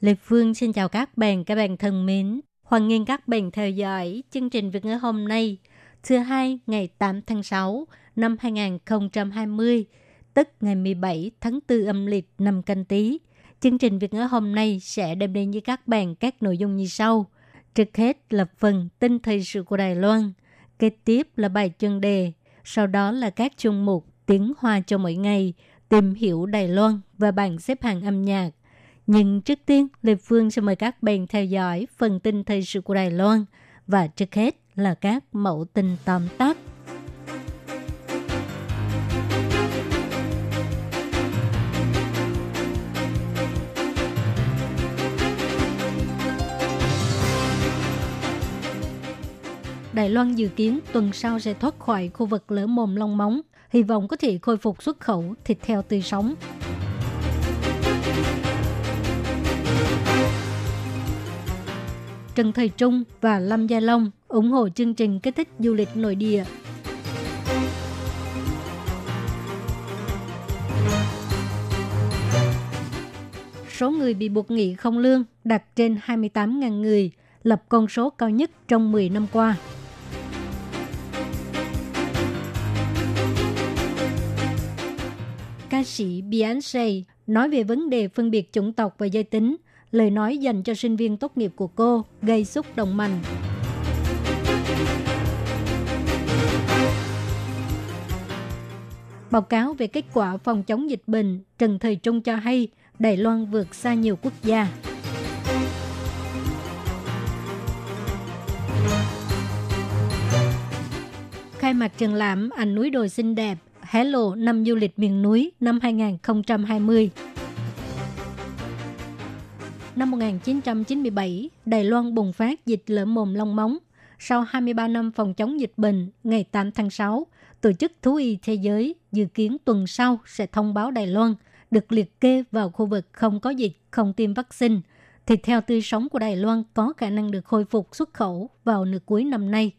Lê Phương xin chào các bạn, các bạn thân mến. Hoan nghênh các bạn theo dõi chương trình Việt ngữ hôm nay, thứ hai ngày 8 tháng 6 năm 2020, tức ngày 17 tháng 4 âm lịch năm canh tí. Chương trình Việt ngữ hôm nay sẽ đem đến với các bạn các nội dung như sau. Trước hết là phần tin thời sự của Đài Loan, kế tiếp là bài chuyên đề, sau đó là các chuyên mục tiếng hoa cho mỗi ngày, tìm hiểu Đài Loan và bảng xếp hạng âm nhạc. Nhưng trước tiên, Lê Phương sẽ mời các bạn theo dõi phần tin thời sự của Đài Loan và trước hết là các mẫu tin tóm tắt. Đài Loan dự kiến tuần sau sẽ thoát khỏi khu vực lỡ mồm long móng, hy vọng có thể khôi phục xuất khẩu thịt heo tươi sống. Trần Thời Trung và Lâm Gia Long ủng hộ chương trình kích thích du lịch nội địa. Số người bị buộc nghỉ không lương đạt trên 28.000 người, lập con số cao nhất trong 10 năm qua. Ca sĩ Beyoncé nói về vấn đề phân biệt chủng tộc và giới tính, lời nói dành cho sinh viên tốt nghiệp của cô gây xúc động mạnh. Báo cáo về kết quả phòng chống dịch bệnh, Trần Thời Trung cho hay Đài Loan vượt xa nhiều quốc gia. Khai mạc triển lãm ảnh núi đồi xinh đẹp, hé lộ năm du lịch miền núi năm 2020. Năm 1997, Đài Loan bùng phát dịch lở mồm long móng. Sau 23 năm phòng chống dịch bệnh, ngày 8 tháng 6, Tổ chức Thú y Thế giới dự kiến tuần sau sẽ thông báo Đài Loan được liệt kê vào khu vực không có dịch, không tiêm vaccine. Thịt heo tươi sống của Đài Loan có khả năng được khôi phục xuất khẩu vào nửa cuối năm nay.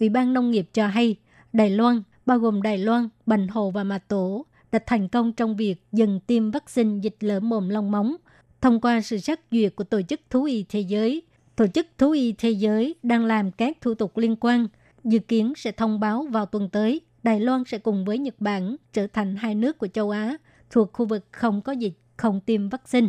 Ủy ban Nông nghiệp cho hay, Đài Loan, bao gồm Đài Loan, Bành Hồ và Mã Tổ, đã thành công trong việc dừng tiêm vaccine dịch lở mồm long móng thông qua sự xét duyệt của Tổ chức Thú y Thế giới. Tổ chức Thú y Thế giới đang làm các thủ tục liên quan, dự kiến sẽ thông báo vào tuần tới. Đài Loan sẽ cùng với Nhật Bản trở thành hai nước của châu Á thuộc khu vực không có dịch, không tiêm vaccine.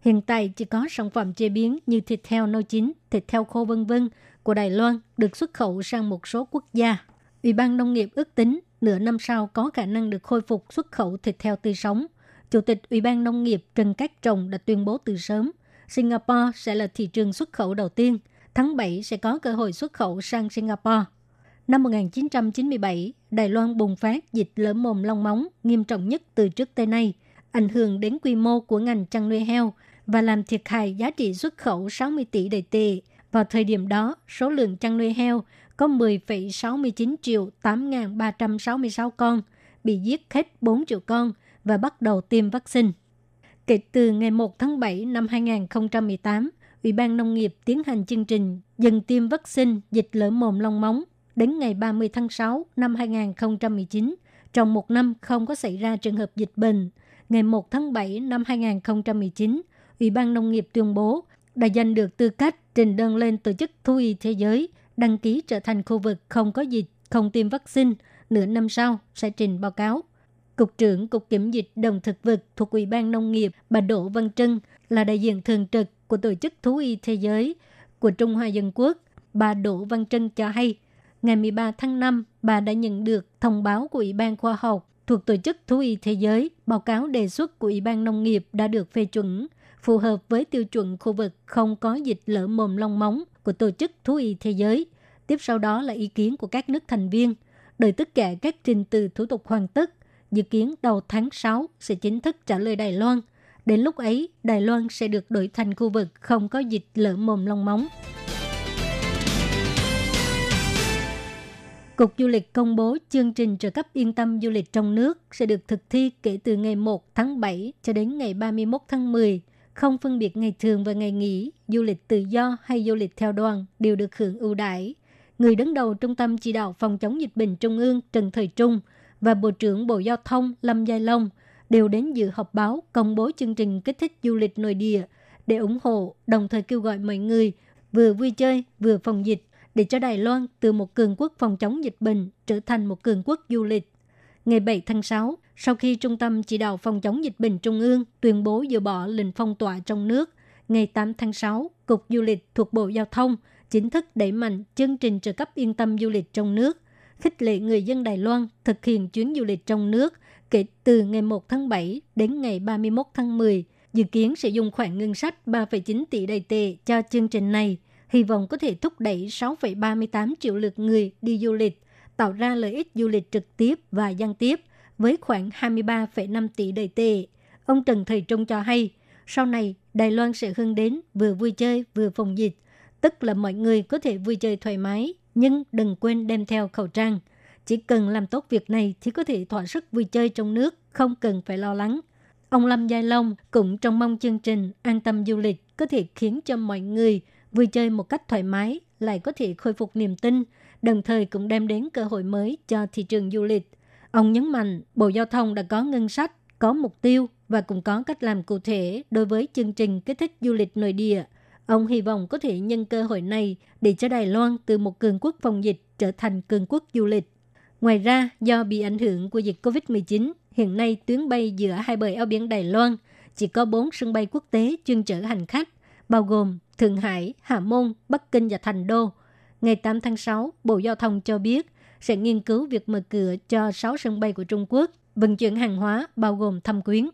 Hiện tại chỉ có sản phẩm chế biến như thịt heo nấu chín, thịt heo khô vân vân của Đài Loan được xuất khẩu sang một số quốc gia. Ủy ban Nông nghiệp ước tính nửa năm sau có khả năng được khôi phục xuất khẩu thịt heo tươi sống – Chủ tịch Ủy ban Nông nghiệp Trần Cát Trồng đã tuyên bố từ sớm, Singapore sẽ là thị trường xuất khẩu đầu tiên. Tháng 7 sẽ có cơ hội xuất khẩu sang Singapore. Năm 1997, Đài Loan bùng phát dịch lở mồm long móng nghiêm trọng nhất từ trước tới nay, ảnh hưởng đến quy mô của ngành chăn nuôi heo và làm thiệt hại giá trị xuất khẩu 60 tỷ đầy tệ. Vào thời điểm đó, số lượng chăn nuôi heo có 10,69 triệu 8.366 con, bị giết hết 4 triệu con – và bắt đầu tiêm vaccine. Kể từ ngày 1 tháng 7 năm 2018, Ủy ban Nông nghiệp tiến hành chương trình dừng tiêm vaccine dịch lở mồm long móng đến ngày 30 tháng 6 năm 2019. Trong một năm không có xảy ra trường hợp dịch bệnh. Ngày 1 tháng 7 năm 2019, Ủy ban Nông nghiệp tuyên bố đã giành được tư cách trình đơn lên Tổ chức Thú y Thế giới đăng ký trở thành khu vực không có dịch, không tiêm vaccine. Nửa năm sau sẽ trình báo cáo. Cục trưởng Cục Kiểm dịch Đồng thực vật thuộc Ủy ban Nông nghiệp bà Đỗ Văn Trân là đại diện thường trực của Tổ chức Thú y Thế giới của Trung Hoa Dân Quốc. Bà Đỗ Văn Trân cho hay, ngày 13 tháng 5, bà đã nhận được thông báo của Ủy ban Khoa học thuộc Tổ chức Thú y Thế giới. Báo cáo đề xuất của Ủy ban Nông nghiệp đã được phê chuẩn, phù hợp với tiêu chuẩn khu vực không có dịch lở mồm long móng của Tổ chức Thú y Thế giới. Tiếp sau đó là ý kiến của các nước thành viên. Đợi tất cả các trình từ thủ tục hoàn tất, dự kiến đầu tháng 6 sẽ chính thức trả lời Đài Loan. Đến lúc ấy, Đài Loan sẽ được đổi thành khu vực không có dịch lở mồm long móng. Cục Du lịch công bố chương trình trợ cấp yên tâm du lịch trong nước sẽ được thực thi kể từ ngày 1 tháng 7 cho đến ngày 31 tháng 10. Không phân biệt ngày thường và ngày nghỉ, du lịch tự do hay du lịch theo đoàn đều được hưởng ưu đãi. Người đứng đầu Trung tâm Chỉ đạo Phòng chống dịch bệnh Trung ương Trần Thời Trung và Bộ trưởng Bộ Giao thông Lâm Giai Long đều đến dự họp báo công bố chương trình kích thích du lịch nội địa để ủng hộ, đồng thời kêu gọi mọi người vừa vui chơi vừa phòng dịch để cho Đài Loan từ một cường quốc phòng chống dịch bệnh trở thành một cường quốc du lịch. Ngày 7 tháng 6, sau khi Trung tâm Chỉ đạo Phòng chống dịch bệnh Trung ương tuyên bố dỡ bỏ lệnh phong tỏa trong nước, ngày 8 tháng 6, Cục Du lịch thuộc Bộ Giao thông chính thức đẩy mạnh chương trình trợ cấp yên tâm du lịch trong nước, khích lệ người dân Đài Loan thực hiện chuyến du lịch trong nước kể từ ngày 1 tháng 7 đến ngày 31 tháng 10, dự kiến sẽ dùng khoản ngân sách 3,9 tỷ đầy tệ cho chương trình này – hy vọng có thể thúc đẩy 6,38 triệu lượt người đi du lịch, tạo ra lợi ích du lịch trực tiếp và gian tiếp với khoảng 23,5 tỷ đầy tệ. Ông Trần Thầy Trung cho hay, sau này Đài Loan sẽ hướng đến vừa vui chơi vừa phòng dịch, tức là mọi người có thể vui chơi thoải mái, nhưng đừng quên đem theo khẩu trang. Chỉ cần làm tốt việc này thì có thể thỏa sức vui chơi trong nước, không cần phải lo lắng. Ông Lâm Giai Long cũng trông mong chương trình An tâm du lịch có thể khiến cho mọi người vui chơi một cách thoải mái lại có thể khôi phục niềm tin, đồng thời cũng đem đến cơ hội mới cho thị trường du lịch. Ông nhấn mạnh Bộ Giao thông đã có ngân sách, có mục tiêu và cũng có cách làm cụ thể đối với chương trình kích thích du lịch nội địa. Ông hy vọng có thể nhân cơ hội này để cho Đài Loan từ một cường quốc phòng dịch trở thành cường quốc du lịch. Ngoài ra, do bị ảnh hưởng của dịch COVID-19, hiện nay tuyến bay giữa hai bờ eo biển Đài Loan chỉ có 4 sân bay quốc tế chuyên chở hành khách, bao gồm Thượng Hải, Hà Môn, Bắc Kinh và Thành Đô. Ngày 8 tháng 6, Bộ Giao thông cho biết sẽ nghiên cứu việc mở cửa cho 6 sân bay của Trung Quốc vận chuyển hàng hóa bao gồm thâm quyến.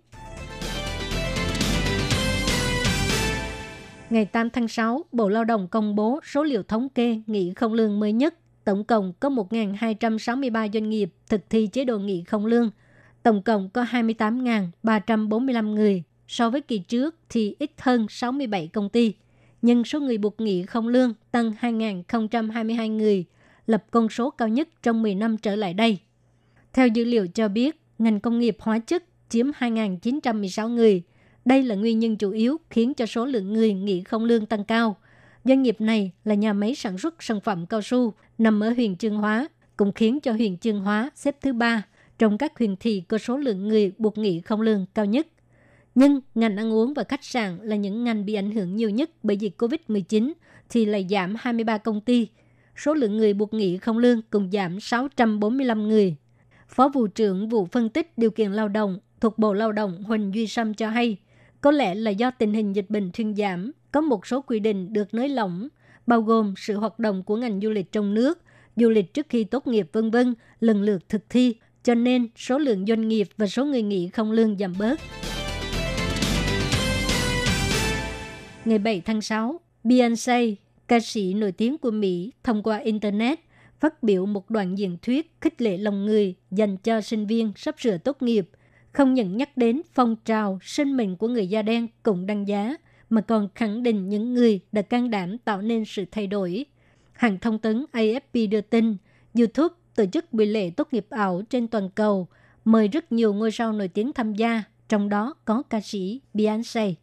Ngày 8 tháng 6, Bộ Lao động công bố số liệu thống kê nghỉ không lương mới nhất. Tổng cộng có 1.263 doanh nghiệp thực thi chế độ nghỉ không lương. Tổng cộng có 28.345 người. So với kỳ trước thì ít hơn 67 công ty nhưng số người buộc nghỉ không lương tăng 2.022 người, lập con số cao nhất trong 10 năm trở lại đây. Theo dữ liệu cho biết, ngành công nghiệp hóa chất chiếm 2.916 người. Đây là nguyên nhân chủ yếu khiến cho số lượng người nghỉ không lương tăng cao. Doanh nghiệp này là nhà máy sản xuất sản phẩm cao su nằm ở huyện Trương Hóa, cũng khiến cho huyện Trương Hóa xếp thứ ba trong các huyện thị có số lượng người buộc nghỉ không lương cao nhất. Nhưng ngành ăn uống và khách sạn là những ngành bị ảnh hưởng nhiều nhất bởi dịch COVID-19 thì lại giảm 23 công ty. Số lượng người buộc nghỉ không lương cũng giảm 645 người. Phó vụ trưởng vụ phân tích điều kiện lao động thuộc Bộ Lao động Huỳnh Duy Sâm cho hay, có lẽ là do tình hình dịch bệnh thuyên giảm, có một số quy định được nới lỏng, bao gồm sự hoạt động của ngành du lịch trong nước, du lịch trước khi tốt nghiệp vân vân lần lượt thực thi, cho nên số lượng doanh nghiệp và số người nghỉ không lương giảm bớt. Ngày 7 tháng 6, Beyoncé, ca sĩ nổi tiếng của Mỹ, thông qua Internet phát biểu một đoạn diễn thuyết khích lệ lòng người dành cho sinh viên sắp sửa tốt nghiệp, không những nhắc đến phong trào sinh mệnh của người da đen cùng đăng giá, mà còn khẳng định những người đã can đảm tạo nên sự thay đổi. Hãng thông tấn AFP đưa tin, YouTube tổ chức buổi lễ tốt nghiệp ảo trên toàn cầu, mời rất nhiều ngôi sao nổi tiếng tham gia, trong đó có ca sĩ Beyoncé.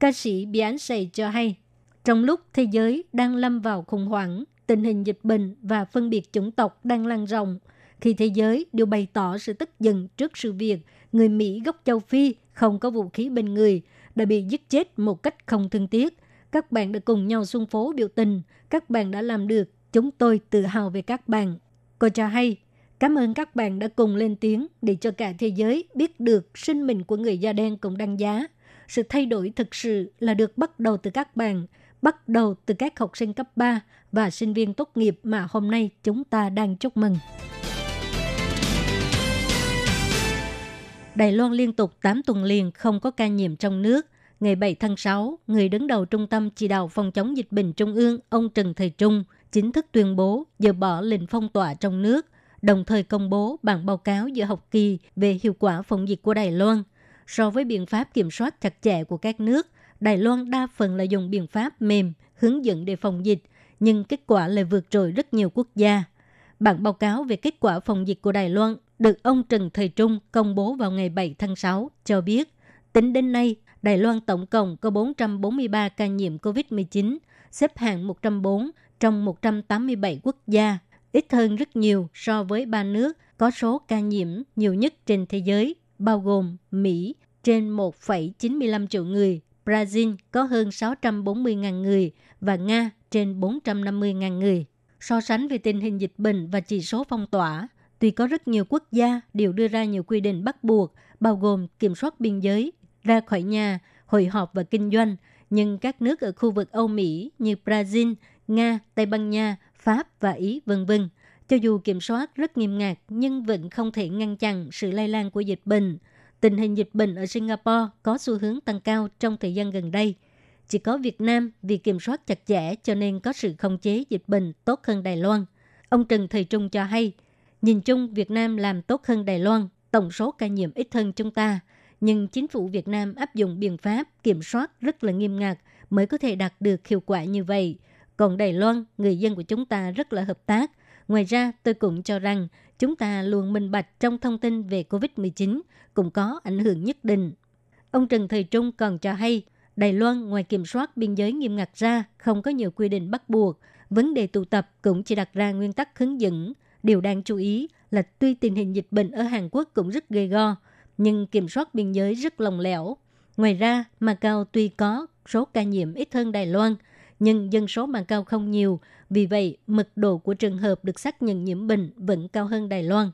Ca sĩ Beyoncé cho hay, trong lúc thế giới đang lâm vào khủng hoảng, tình hình dịch bệnh và phân biệt chủng tộc đang lan rộng, khi thế giới đều bày tỏ sự tức giận trước sự việc người Mỹ gốc châu Phi không có vũ khí bên người đã bị giết chết một cách không thương tiếc. Các bạn đã cùng nhau xung phố biểu tình, các bạn đã làm được, chúng tôi tự hào về các bạn. Cô cho hay, cảm ơn các bạn đã cùng lên tiếng để cho cả thế giới biết được sinh mệnh của người da đen cũng đăng giá sự thay đổi thực sự là được bắt đầu từ các bạn, bắt đầu từ các học sinh cấp 3 và sinh viên tốt nghiệp mà hôm nay chúng ta đang chúc mừng. Đài Loan liên tục 8 tuần liền không có ca nhiễm trong nước. Ngày 7 tháng 6, người đứng đầu Trung tâm Chỉ đạo Phòng chống dịch bệnh Trung ương, ông Trần Thời Trung, chính thức tuyên bố dỡ bỏ lệnh phong tỏa trong nước, đồng thời công bố bản báo cáo giữa học kỳ về hiệu quả phòng dịch của Đài Loan – So với biện pháp kiểm soát chặt chẽ của các nước, Đài Loan đa phần là dùng biện pháp mềm, hướng dẫn để phòng dịch, nhưng kết quả lại vượt trội rất nhiều quốc gia. Bản báo cáo về kết quả phòng dịch của Đài Loan được ông Trần Thời Trung công bố vào ngày 7 tháng 6 cho biết, tính đến nay, Đài Loan tổng cộng có 443 ca nhiễm COVID-19, xếp hạng 104 trong 187 quốc gia, ít hơn rất nhiều so với ba nước có số ca nhiễm nhiều nhất trên thế giới, bao gồm Mỹ trên 1,95 triệu người, Brazil có hơn 640.000 người và Nga trên 450.000 người. So sánh về tình hình dịch bệnh và chỉ số phong tỏa, tuy có rất nhiều quốc gia đều đưa ra nhiều quy định bắt buộc, bao gồm kiểm soát biên giới, ra khỏi nhà, hội họp và kinh doanh, nhưng các nước ở khu vực Âu Mỹ như Brazil, Nga, Tây Ban Nha, Pháp và Ý vân vân cho dù kiểm soát rất nghiêm ngặt nhưng vẫn không thể ngăn chặn sự lây lan của dịch bệnh. Tình hình dịch bệnh ở Singapore có xu hướng tăng cao trong thời gian gần đây. Chỉ có Việt Nam vì kiểm soát chặt chẽ cho nên có sự khống chế dịch bệnh tốt hơn Đài Loan. Ông Trần Thời Trung cho hay, nhìn chung Việt Nam làm tốt hơn Đài Loan, tổng số ca nhiễm ít hơn chúng ta, nhưng chính phủ Việt Nam áp dụng biện pháp kiểm soát rất là nghiêm ngặt mới có thể đạt được hiệu quả như vậy. Còn Đài Loan, người dân của chúng ta rất là hợp tác. Ngoài ra, tôi cũng cho rằng chúng ta luôn minh bạch trong thông tin về COVID-19 cũng có ảnh hưởng nhất định. Ông Trần Thời Trung còn cho hay, Đài Loan ngoài kiểm soát biên giới nghiêm ngặt ra, không có nhiều quy định bắt buộc. Vấn đề tụ tập cũng chỉ đặt ra nguyên tắc hướng dẫn. Điều đáng chú ý là tuy tình hình dịch bệnh ở Hàn Quốc cũng rất gây go, nhưng kiểm soát biên giới rất lòng lẻo. Ngoài ra, Macau tuy có số ca nhiễm ít hơn Đài Loan, nhưng dân số Macau không nhiều, vì vậy mật độ của trường hợp được xác nhận nhiễm bệnh vẫn cao hơn Đài Loan.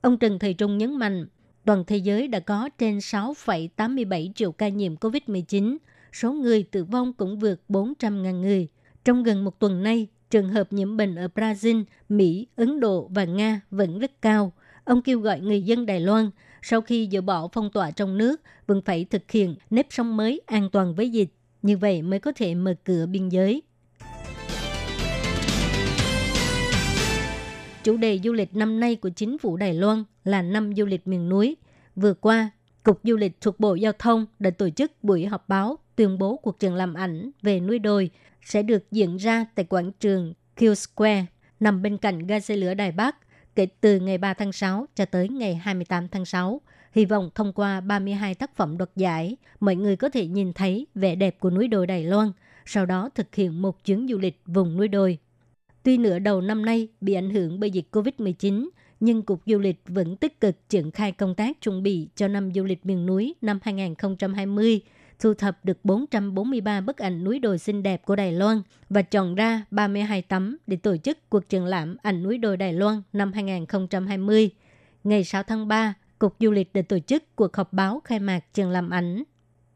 Ông Trần Thầy Trung nhấn mạnh, toàn thế giới đã có trên 6,87 triệu ca nhiễm COVID-19, số người tử vong cũng vượt 400.000 người. Trong gần một tuần nay, trường hợp nhiễm bệnh ở Brazil, Mỹ, Ấn Độ và Nga vẫn rất cao. Ông kêu gọi người dân Đài Loan sau khi dỡ bỏ phong tỏa trong nước vẫn phải thực hiện nếp sống mới an toàn với dịch. Như vậy mới có thể mở cửa biên giới. Chủ đề du lịch năm nay của chính phủ Đài Loan là năm du lịch miền núi. Vừa qua, Cục Du lịch thuộc Bộ Giao thông đã tổ chức buổi họp báo tuyên bố cuộc triển lãm ảnh về núi đồi sẽ được diễn ra tại quảng trường Q Square nằm bên cạnh ga xe lửa Đài Bắc kể từ ngày 3 tháng 6 cho tới ngày 28 tháng 6. Hy vọng thông qua 32 tác phẩm đoạt giải, mọi người có thể nhìn thấy vẻ đẹp của núi đồi Đài Loan, sau đó thực hiện một chuyến du lịch vùng núi đồi. Tuy nửa đầu năm nay bị ảnh hưởng bởi dịch COVID-19, nhưng Cục Du lịch vẫn tích cực triển khai công tác chuẩn bị cho năm du lịch miền núi năm 2020, thu thập được 443 bức ảnh núi đồi xinh đẹp của Đài Loan và chọn ra 32 tấm để tổ chức cuộc triển lãm ảnh núi đồi Đài Loan năm 2020. Ngày 6 tháng 3, Cục Du lịch đã tổ chức cuộc họp báo khai mạc triển lãm ảnh.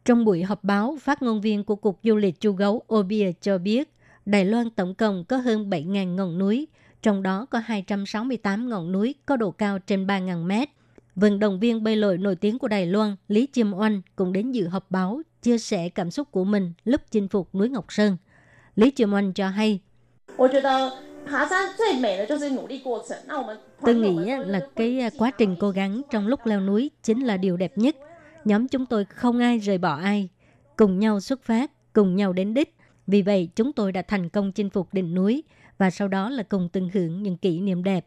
Trong buổi họp báo, phát ngôn viên của Cục Du lịch Chu Gấu Obia cho biết, Đài Loan tổng cộng có hơn 7.000 ngọn núi, trong đó có 268 ngọn núi có độ cao trên 3.000 mét. Vận động viên bơi lội nổi tiếng của Đài Loan Lý Chiêm Oanh cũng đến dự họp báo chia sẻ cảm xúc của mình lúc chinh phục núi Ngọc Sơn. Lý Chiêm Oanh cho hay, Tôi nghĩ là cái quá trình cố gắng trong lúc leo núi chính là điều đẹp nhất. Nhóm chúng tôi không ai rời bỏ ai, cùng nhau xuất phát, cùng nhau đến đích. Vì vậy, chúng tôi đã thành công chinh phục đỉnh núi và sau đó là cùng tận hưởng những kỷ niệm đẹp.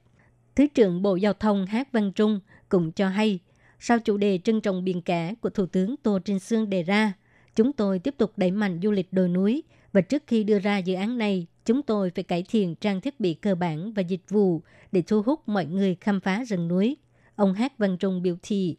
Thứ trưởng Bộ Giao thông Hát Văn Trung cũng cho hay, sau chủ đề trân trọng biển cả của Thủ tướng Tô Trinh Sương đề ra, chúng tôi tiếp tục đẩy mạnh du lịch đồi núi và trước khi đưa ra dự án này, chúng tôi phải cải thiện trang thiết bị cơ bản và dịch vụ để thu hút mọi người khám phá rừng núi. Ông Hát Văn Trung biểu thị.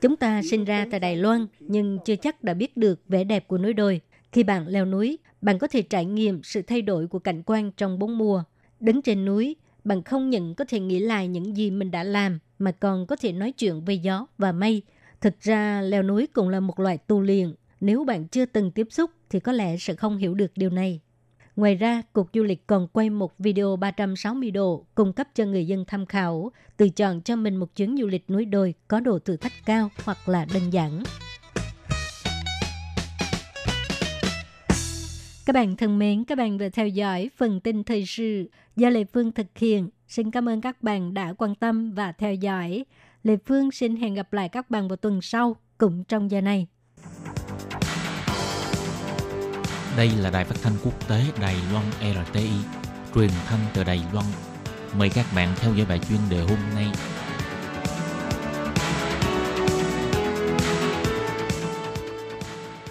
Chúng ta sinh ra tại Đài Loan nhưng chưa chắc đã biết được vẻ đẹp của núi đồi. Khi bạn leo núi, bạn có thể trải nghiệm sự thay đổi của cảnh quan trong bốn mùa. Đứng trên núi, bạn không những có thể nghĩ lại những gì mình đã làm mà còn có thể nói chuyện về gió và mây. Thực ra, leo núi cũng là một loại tu luyện. Nếu bạn chưa từng tiếp xúc thì có lẽ sẽ không hiểu được điều này. Ngoài ra, Cục Du lịch còn quay một video 360 độ cung cấp cho người dân tham khảo, tự chọn cho mình một chuyến du lịch núi đồi có độ thử thách cao hoặc là đơn giản. Các bạn thân mến, các bạn vừa theo dõi phần tin thời sự do Lê Phương thực hiện. Xin cảm ơn các bạn đã quan tâm và theo dõi. Lê Phương xin hẹn gặp lại các bạn vào tuần sau cũng trong giờ này. Đây là đài phát thanh quốc tế Đài Loan RTI, truyền thanh từ Đài Loan. Mời các bạn theo dõi bài chuyên đề hôm nay.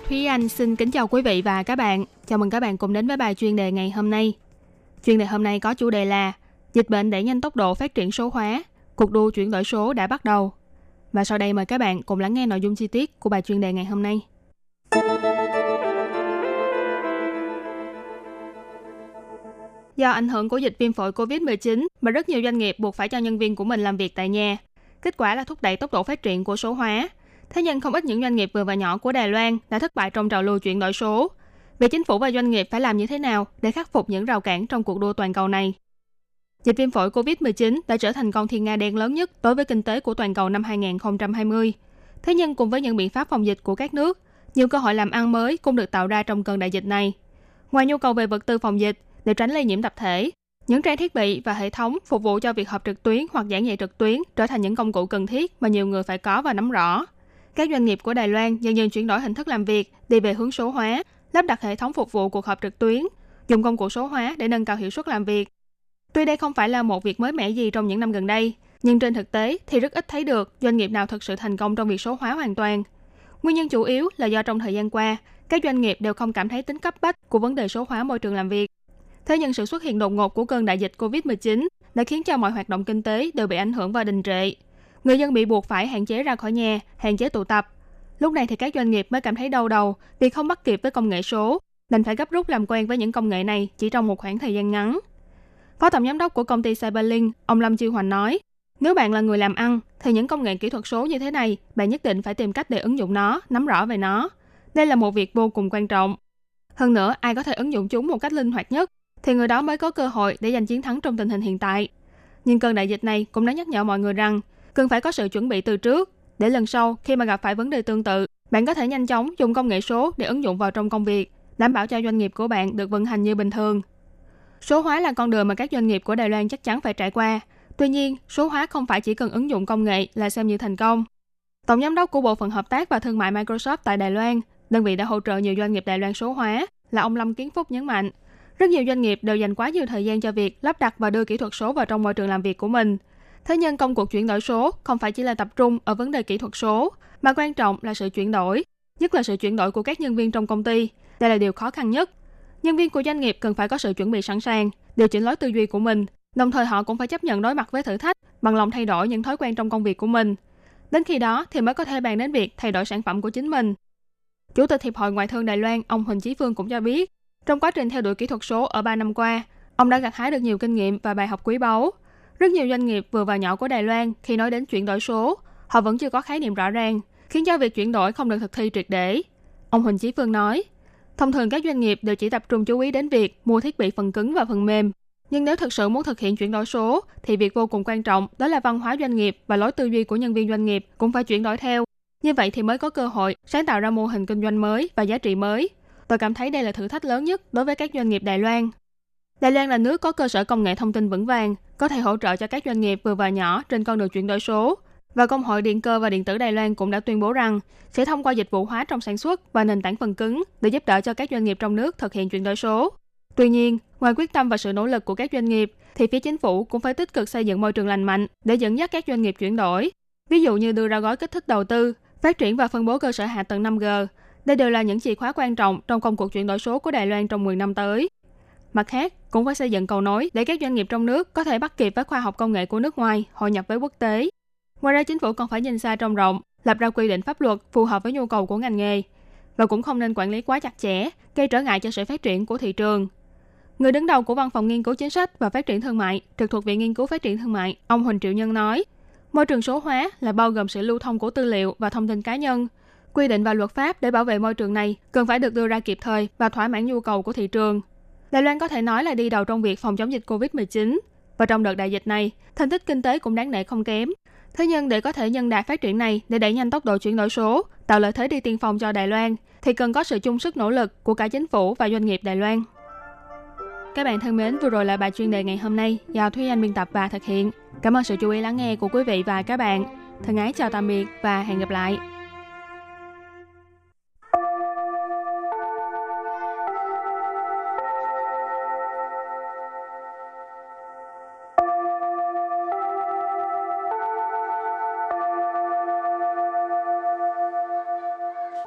Thúy Anh xin kính chào quý vị và các bạn. Chào mừng các bạn cùng đến với bài chuyên đề ngày hôm nay. Chuyên đề hôm nay có chủ đề là Dịch bệnh đẩy nhanh tốc độ phát triển số hóa, cuộc đua chuyển đổi số đã bắt đầu. Và sau đây mời các bạn cùng lắng nghe nội dung chi tiết của bài chuyên đề ngày hôm nay. Do ảnh hưởng của dịch viêm phổi COVID-19 mà rất nhiều doanh nghiệp buộc phải cho nhân viên của mình làm việc tại nhà. Kết quả là thúc đẩy tốc độ phát triển của số hóa. Thế nhưng không ít những doanh nghiệp vừa và nhỏ của Đài Loan đã thất bại trong trào lưu chuyển đổi số. Vậy chính phủ và doanh nghiệp phải làm như thế nào để khắc phục những rào cản trong cuộc đua toàn cầu này? Dịch viêm phổi COVID-19 đã trở thành con thiên nga đen lớn nhất đối với kinh tế của toàn cầu năm 2020. Thế nhưng cùng với những biện pháp phòng dịch của các nước, nhiều cơ hội làm ăn mới cũng được tạo ra trong cơn đại dịch này. Ngoài nhu cầu về vật tư phòng dịch, để tránh lây nhiễm tập thể. Những trang thiết bị và hệ thống phục vụ cho việc họp trực tuyến hoặc giảng dạy trực tuyến trở thành những công cụ cần thiết mà nhiều người phải có và nắm rõ. Các doanh nghiệp của Đài Loan dần dần chuyển đổi hình thức làm việc đi về hướng số hóa, lắp đặt hệ thống phục vụ cuộc họp trực tuyến, dùng công cụ số hóa để nâng cao hiệu suất làm việc. Tuy đây không phải là một việc mới mẻ gì trong những năm gần đây, nhưng trên thực tế thì rất ít thấy được doanh nghiệp nào thực sự thành công trong việc số hóa hoàn toàn. Nguyên nhân chủ yếu là do trong thời gian qua, các doanh nghiệp đều không cảm thấy tính cấp bách của vấn đề số hóa môi trường làm việc. Thế nhưng sự xuất hiện đột ngột của cơn đại dịch COVID-19 đã khiến cho mọi hoạt động kinh tế đều bị ảnh hưởng và đình trệ. Người dân bị buộc phải hạn chế ra khỏi nhà, hạn chế tụ tập. Lúc này thì các doanh nghiệp mới cảm thấy đau đầu vì không bắt kịp với công nghệ số, đành phải gấp rút làm quen với những công nghệ này chỉ trong một khoảng thời gian ngắn. Phó tổng giám đốc của công ty Cyberlink, ông Lâm Chiêu Hoành nói, nếu bạn là người làm ăn, thì những công nghệ kỹ thuật số như thế này, bạn nhất định phải tìm cách để ứng dụng nó, nắm rõ về nó. Đây là một việc vô cùng quan trọng. Hơn nữa, ai có thể ứng dụng chúng một cách linh hoạt nhất thì người đó mới có cơ hội để giành chiến thắng trong tình hình hiện tại. Nhưng cơn đại dịch này cũng đã nhắc nhở mọi người rằng cần phải có sự chuẩn bị từ trước để lần sau khi mà gặp phải vấn đề tương tự, bạn có thể nhanh chóng dùng công nghệ số để ứng dụng vào trong công việc, đảm bảo cho doanh nghiệp của bạn được vận hành như bình thường. Số hóa là con đường mà các doanh nghiệp của Đài Loan chắc chắn phải trải qua. Tuy nhiên, số hóa không phải chỉ cần ứng dụng công nghệ là xem như thành công. Tổng giám đốc của Bộ phận Hợp tác và Thương mại Microsoft tại Đài Loan, đơn vị đã hỗ trợ nhiều doanh nghiệp Đài Loan số hóa, là ông Lâm Kiến Phúc nhấn mạnh – rất nhiều doanh nghiệp đều dành quá nhiều thời gian cho việc lắp đặt và đưa kỹ thuật số vào trong môi trường làm việc của mình. Thế nhưng công cuộc chuyển đổi số không phải chỉ là tập trung ở vấn đề kỹ thuật số, mà quan trọng là sự chuyển đổi, nhất là sự chuyển đổi của các nhân viên trong công ty. Đây là điều khó khăn nhất. Nhân viên của doanh nghiệp cần phải có sự chuẩn bị sẵn sàng, điều chỉnh lối tư duy của mình, đồng thời họ cũng phải chấp nhận đối mặt với thử thách bằng lòng thay đổi những thói quen trong công việc của mình. Đến khi đó thì mới có thể bàn đến việc thay đổi sản phẩm của chính mình. Chủ tịch Hiệp hội Ngoại thương Đài Loan, ông Huỳnh Chí Phương cũng cho biết, trong quá trình theo đuổi kỹ thuật số ở 3 năm qua, ông đã gặt hái được nhiều kinh nghiệm và bài học quý báu. Rất nhiều doanh nghiệp vừa và nhỏ của Đài Loan khi nói đến chuyển đổi số, họ vẫn chưa có khái niệm rõ ràng, khiến cho việc chuyển đổi không được thực thi triệt để. Ông Huỳnh Chí Phương nói, thông thường các doanh nghiệp đều chỉ tập trung chú ý đến việc mua thiết bị phần cứng và phần mềm. Nhưng nếu thực sự muốn thực hiện chuyển đổi số, thì việc vô cùng quan trọng đó là văn hóa doanh nghiệp và lối tư duy của nhân viên doanh nghiệp cũng phải chuyển đổi theo. Như vậy thì mới có cơ hội sáng tạo ra mô hình kinh doanh mới và giá trị mới, Tôi cảm thấy đây là thử thách lớn nhất đối với các doanh nghiệp Đài Loan. Đài Loan là nước có cơ sở công nghệ thông tin vững vàng, có thể hỗ trợ cho các doanh nghiệp vừa và nhỏ trên con đường chuyển đổi số. Và Công hội Điện cơ và Điện tử Đài Loan cũng đã tuyên bố rằng sẽ thông qua dịch vụ hóa trong sản xuất và nền tảng phần cứng để giúp đỡ cho các doanh nghiệp trong nước thực hiện chuyển đổi số. Tuy nhiên, ngoài quyết tâm và sự nỗ lực của các doanh nghiệp, thì phía chính phủ cũng phải tích cực xây dựng môi trường lành mạnh để dẫn dắt các doanh nghiệp chuyển đổi. Ví dụ như đưa ra gói kích thích đầu tư, phát triển và phân bố cơ sở hạ tầng 5G, đây đều là những chìa khóa quan trọng trong công cuộc chuyển đổi số của Đài Loan trong 10 năm tới. Mặt khác, cũng phải xây dựng cầu nối để các doanh nghiệp trong nước có thể bắt kịp với khoa học công nghệ của nước ngoài, hội nhập với quốc tế. Ngoài ra, chính phủ còn phải nhìn xa trông rộng, lập ra quy định pháp luật phù hợp với nhu cầu của ngành nghề và cũng không nên quản lý quá chặt chẽ, gây trở ngại cho sự phát triển của thị trường. Người đứng đầu của Văn phòng Nghiên cứu Chính sách và Phát triển Thương mại, trực thuộc Viện Nghiên cứu Phát triển Thương mại, ông Huỳnh Triệu Nhân nói, môi trường số hóa là bao gồm sự lưu thông của tư liệu và thông tin cá nhân, quy định và luật pháp để bảo vệ môi trường này cần phải được đưa ra kịp thời và thỏa mãn nhu cầu của thị trường. Đài Loan có thể nói là đi đầu trong việc phòng chống dịch COVID-19 và trong đợt đại dịch này, thành tích kinh tế cũng đáng nể không kém. Thế nhưng để có thể nhân đại phát triển này để đẩy nhanh tốc độ chuyển đổi số, tạo lợi thế đi tiên phong cho Đài Loan, thì cần có sự chung sức nỗ lực của cả chính phủ và doanh nghiệp Đài Loan. Các bạn thân mến, vừa rồi là bài chuyên đề ngày hôm nay do Thúy Anh biên tập và thực hiện. Cảm ơn sự chú ý lắng nghe của quý vị và các bạn. Thân ái chào tạm biệt và hẹn gặp lại.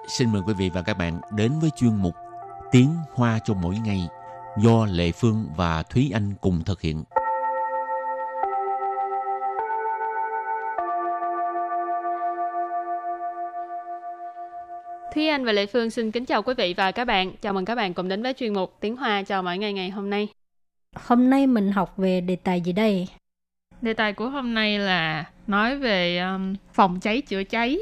Xin mời quý vị và các bạn đến với chuyên mục Tiếng Hoa cho mỗi ngày do Lệ Phương và Thúy Anh cùng thực hiện. Thúy Anh và Lệ Phương xin kính chào quý vị và các bạn. Chào mừng các bạn cùng đến với chuyên mục Tiếng Hoa cho mỗi ngày ngày hôm nay. Hôm nay mình học về đề tài gì đây? Đề tài của hôm nay là nói về um, phòng cháy chữa cháy.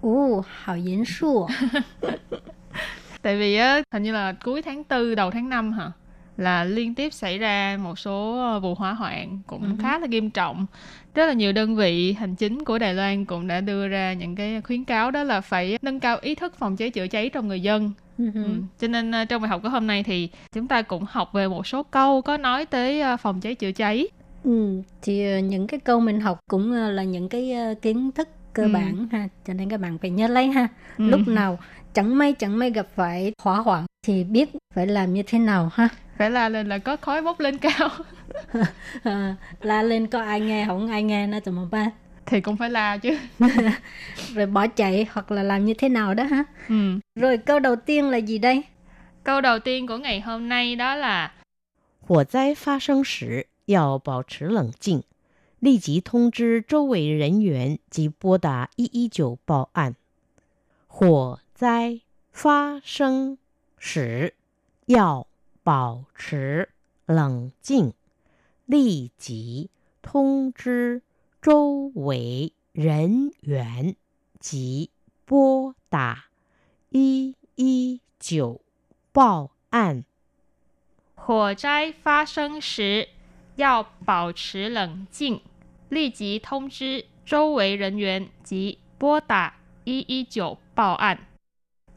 Ồ, hào diễn su. Tại vì á, hình như là cuối tháng 4, đầu tháng 5 hả? Là liên tiếp xảy ra một số ờ, vụ hỏa hoạn cũng Ừ. khá là nghiêm trọng. Rất là nhiều đơn vị hành chính của Đài Loan cũng đã đưa ra những cái khuyến cáo đó là phải nâng cao ý thức phòng cháy chữa cháy trong người dân. Ừ. Ừ. Cho nên ờ, trong bài học của hôm nay thì chúng ta cũng học về một số câu có nói tới ờ, phòng cháy chữa cháy. Ừ, thì những cái câu mình học cũng là những cái kiến thức cơ Ừ. bản ha, cho nên các bạn phải nhớ lấy ha. Ừ. Lúc nào chẳng may chẳng may gặp phải hỏa hoạn thì biết phải làm như thế nào ha. phải la lên là có khói bốc lên cao À, la lên có ai nghe không ai nghe nó tụi ba thì cũng phải la chứ. rồi bỏ chạy hoặc là làm như thế nào đó ha. Ừ. Rồi câu đầu tiên là gì đây? Câu đầu tiên của ngày hôm nay đó là 火灾发生时要保持冷静， 立即通知周围人员及拨打一一九报案。火灾发生时要保持冷静，立即通知周围人员及拨打一一九报案。火灾发生时要保持冷静，立即通知周围人员及拨打一一九报案。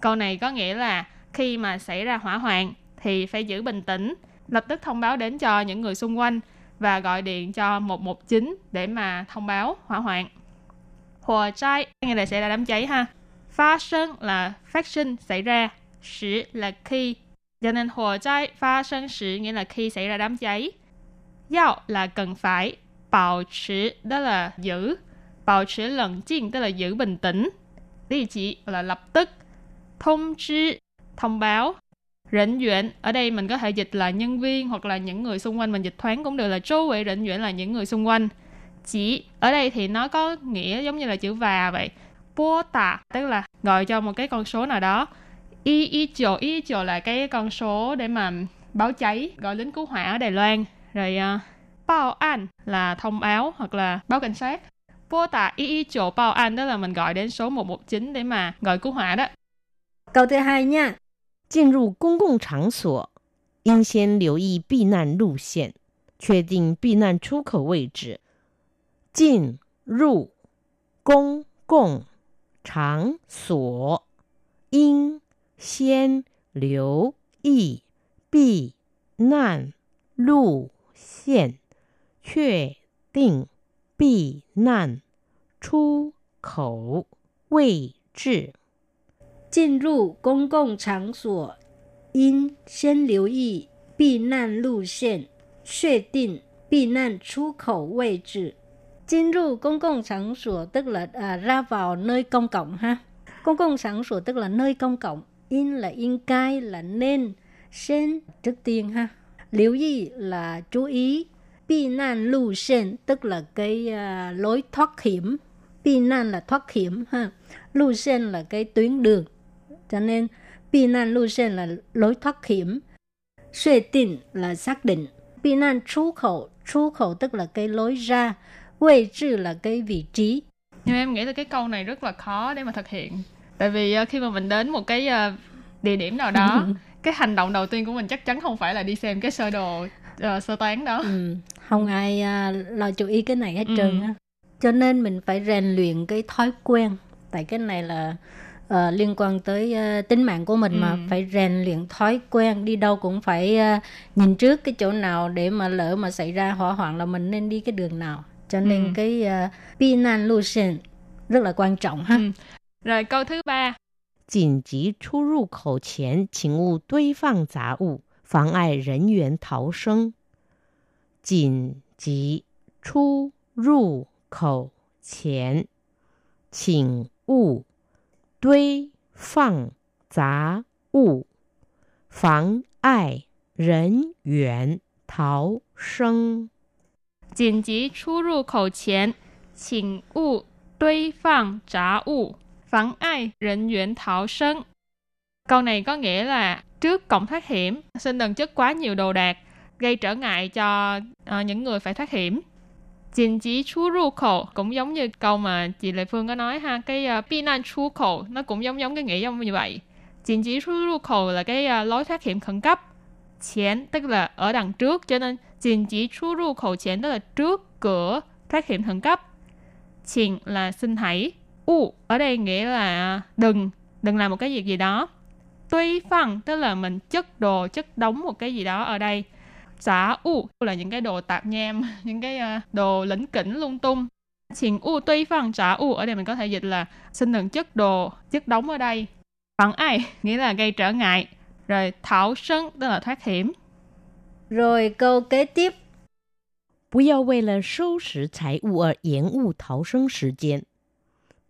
Câu này có nghĩa là khi mà xảy ra hỏa hoạn thì phải giữ bình tĩnh, lập tức thông báo đến cho những người xung quanh và gọi điện cho 119 để mà thông báo hỏa hoạn. Hỏa cháy nghĩa là xảy ra đám cháy ha. Phát sinh là phát sinh xảy ra, sử là khi cho nên hỏa cháy phát sinh sử nghĩa là khi xảy ra đám cháy. Yao là cần phải, bảo trì đó là giữ bảo trì lặng 静 tức là giữ bình tĩnh。địa chỉ là lập tức thông chi thông báo。rỉnh duyện ở đây mình có thể dịch là nhân viên hoặc là những người xung quanh mình dịch thoáng cũng được là chú vị rỉnh duyện là những người xung quanh. Chỉ ở đây thì nó có nghĩa giống như là chữ và vậy. Bố tạ tức là gọi cho một cái con số nào đó. Y y chỗ y chỗ là cái con số để mà báo cháy gọi lính cứu hỏa ở đài loan. Rồi uh, báo an là thông báo hoặc là báo cảnh sát bố tạ y y chiều báo an đó là mình gọi đến số 119 để mà gọi cứu hỏa đó Câu thứ hai nha. 进入公共场所，应先留意避难路线，确定避难出口位置。进入公共场所，应先留意避难路线， 确定避难出口位置。进入公共场所，应先留意避难路线，确定避难出口位置。进入公共场所tức là à, ra vào nơi công cộng ha. Công cộng场所 tức là nơi công cộng. In là in cai là nên. Sen trước tiên ha. Lưu ý là chú ý. 避难路线tức là cái à, lối thoát hiểm.避难là thoát hiểm ha. Lưu线là cái tuyến đường cho nên避难路线là lối thoát hiểm. Suy định là xác định.避难出khẩu,出khẩu tức là cái lối ra. Vị trí là cái vị trí. nhưng mà em nghĩ là cái câu này rất là khó để mà thực hiện tại vì uh, khi mà mình đến một cái uh, địa điểm nào đó cái hành động đầu tiên của mình chắc chắn không phải là đi xem cái sơ đồ uh, sơ tán đó Ừ, không ai à, lo chú ý cái này hết Ừ. trơn á. Cho nên mình phải rèn luyện cái thói quen. Tại cái này là ờ, liên quan tới ờ, tính mạng của mình mà Ừ. phải rèn luyện thói quen đi đâu cũng phải ờ, nhìn trước cái chỗ nào để mà lỡ mà xảy ra hỏa hoạn là mình nên đi cái đường nào cho nên Ừ. cái uh,避难路线 rất là quan trọng ha. Ừ. Rồi câu thứ ba. 紧急出入口前，请勿堆放杂物， 妨碍人员逃生。紧急出入口前，请勿堆放杂物，妨碍人员逃生。紧急出入口前，请勿堆放杂物，妨碍人员逃生. Câu này có nghĩa là trước cổng thoát hiểm, xin đừng chất quá nhiều đồ đạc, gây trở ngại cho uh, những người phải thoát hiểm. Chỉnh chí chú ru khẩu cũng giống như câu mà chị Lệ Phương có nói ha, cái ờ, uh, bi nan chu khẩu nó cũng giống giống cái nghĩa giống như vậy. Chỉnh chí chú ru khẩu là cái uh, lối thoát hiểm khẩn cấp. Chén tức là ở đằng trước, cho nên chỉnh chí chú ru khẩu chén tức là trước cửa thoát hiểm khẩn cấp. Chỉnh là xin hãy. U ở đây nghĩa là đừng, đừng làm một cái việc gì đó Tuy phăng tức là mình chất đồ, chất đóng một cái gì đó ở đây. Giả u là những cái đồ tạp nham, những cái uh, đồ lĩnh kỉnh lung tung. Chỉnh u tuy phăng giả u ở đây mình có thể dịch là xin đừng chất đồ, chất đóng ở đây. Phẳng ai nghĩa là gây trở ngại. Rồi thảo sân tức là thoát hiểm. Rồi câu kế tiếp 不要为了收拾财物而延误逃生时间。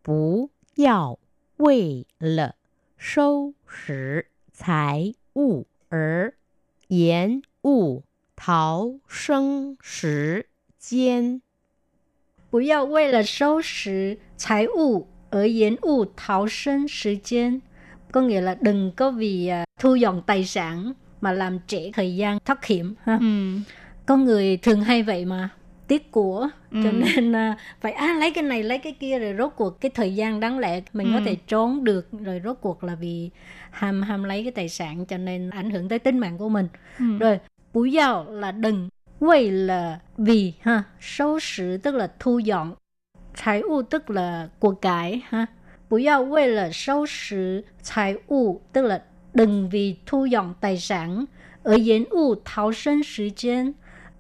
不要为了 收拾财物而延误逃生时间。不要为了收拾财物而延误逃生时间. Có nghĩa là đừng có vì uh, thu dọn tài sản mà làm trễ thời gian thoát hiểm ha. Ừ. Con người thường hay vậy mà tiếc của Ừ. cho nên uh, phải à lấy cái này lấy cái kia rồi rốt cuộc cái thời gian đáng lẽ mình có Ừ. thể trốn được rồi rốt cuộc là vì ham ham lấy cái tài sản cho nên ảnh hưởng tới tính mạng của mình Ừ. rồi bú yào là đừng Vì là vì ha Sâu sử tức là thu dọn Tài u tức là của cải ha Bú yào vì là sâu sử tài u tức là đừng vì thu dọn tài sản ở diễn u tháo sinh thời gian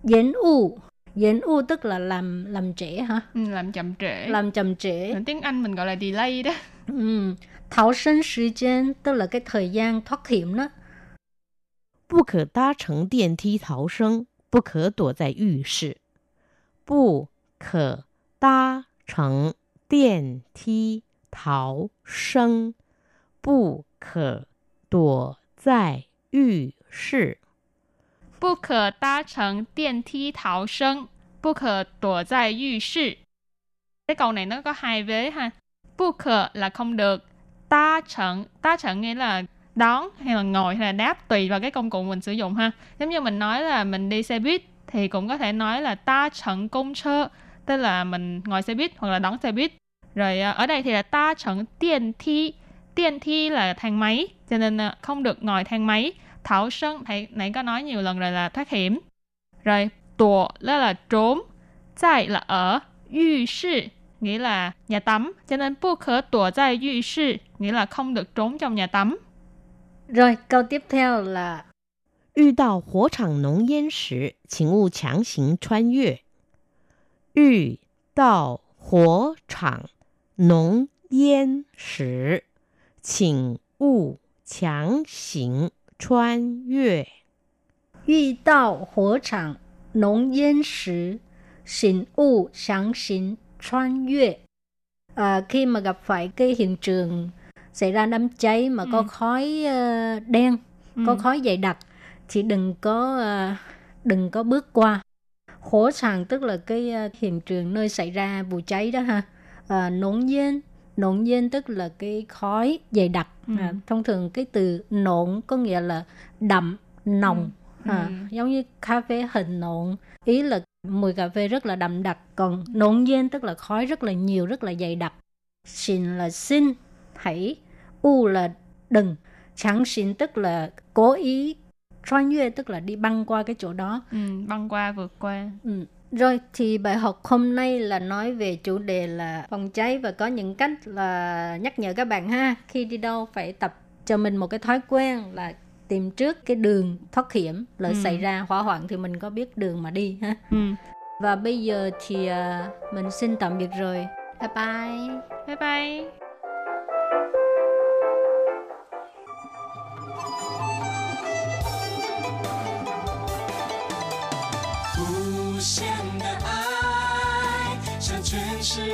diễn u diễn u tức là làm làm trễ hả Ừ, làm chậm trễ làm chậm trễ Ở tiếng Anh mình gọi là delay đó ừ. tháo sinh thời gian tức là cái thời gian thoát hiểm đó 不可搭乘电梯逃生，不可躲在浴室。不可搭乘电梯逃生，不可躲在浴室。 不可搭乘电梯逃生，不可躲在浴室。Cái câu này nó có hai vế ha. Bu khờ là không được. Ta trận, ta trận nghĩa là đón hay là ngồi hay là đáp tùy vào cái công cụ mình sử dụng ha. Giống như mình nói là mình đi xe buýt thì cũng có thể nói là ta trận công chơ, tức là mình ngồi xe buýt hoặc là đón xe buýt. Rồi à, ở đây thì là ta trận điện thi. Điện thi là thang máy, cho nên à, không được ngồi thang máy. Thảo sân, thầy nãy có nói nhiều lần rồi là thoát hiểm. Rồi, tùa đó là trốn. Tại là ở. Yu sư nghĩa là nhà tắm. Cho nên bu khở tùa tại yu sư nghĩa là không được trốn trong nhà tắm. rồi câu tiếp theo là 遇到火场浓烟时，请勿强行穿越。遇到火场浓烟时，请勿强行 穿越。遇到火场浓烟时，请勿强行穿越. À, khi mà gặp phải cái hiện trường xảy ra đám cháy mà có Ừ. khói ờ, đen, có Ừ. khói dày đặc thì đừng có ờ, đừng có bước qua. Hỏa sàng tức là cái ờ, hiện trường nơi xảy ra vụ cháy đó ha. À, nổn yên, nổn yên tức là cái khói dày đặc. Ừ. À, thông thường cái từ nổn có nghĩa là đậm, nồng. À, Ừ. giống như cà phê hình nộn ý là mùi cà phê rất là đậm đặc còn nộn nhiên tức là khói rất là nhiều rất là dày đặc xin là xin hãy u là đừng chẳng xin tức là cố ý xoan tức là đi băng qua cái chỗ đó Ừ, băng qua, vượt qua. ừ. Rồi thì bài học hôm nay là nói về chủ đề là phòng cháy và có những cách là nhắc nhở các bạn ha khi đi đâu phải tập cho mình một cái thói quen là tìm trước cái đường thoát hiểm lỡ Ừ. xảy ra hỏa hoạn thì mình có biết đường mà đi ha Ừ. và bây giờ thì à, mình xin tạm biệt rồi Bye bye. Bye bye.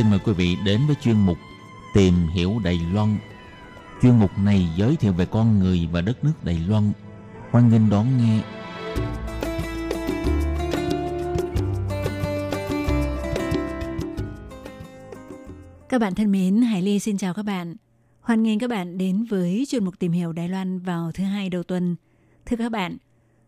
Xin mời quý vị đến với chuyên mục Tìm hiểu Đài Loan. Chuyên mục này giới thiệu về con người và đất nước Đài Loan. Hoan nghênh đón nghe. Các bạn thân mến, Hải Ly xin chào các bạn. Hoan nghênh các bạn đến với chuyên mục tìm hiểu Đài Loan vào thứ hai đầu tuần. Thưa các bạn,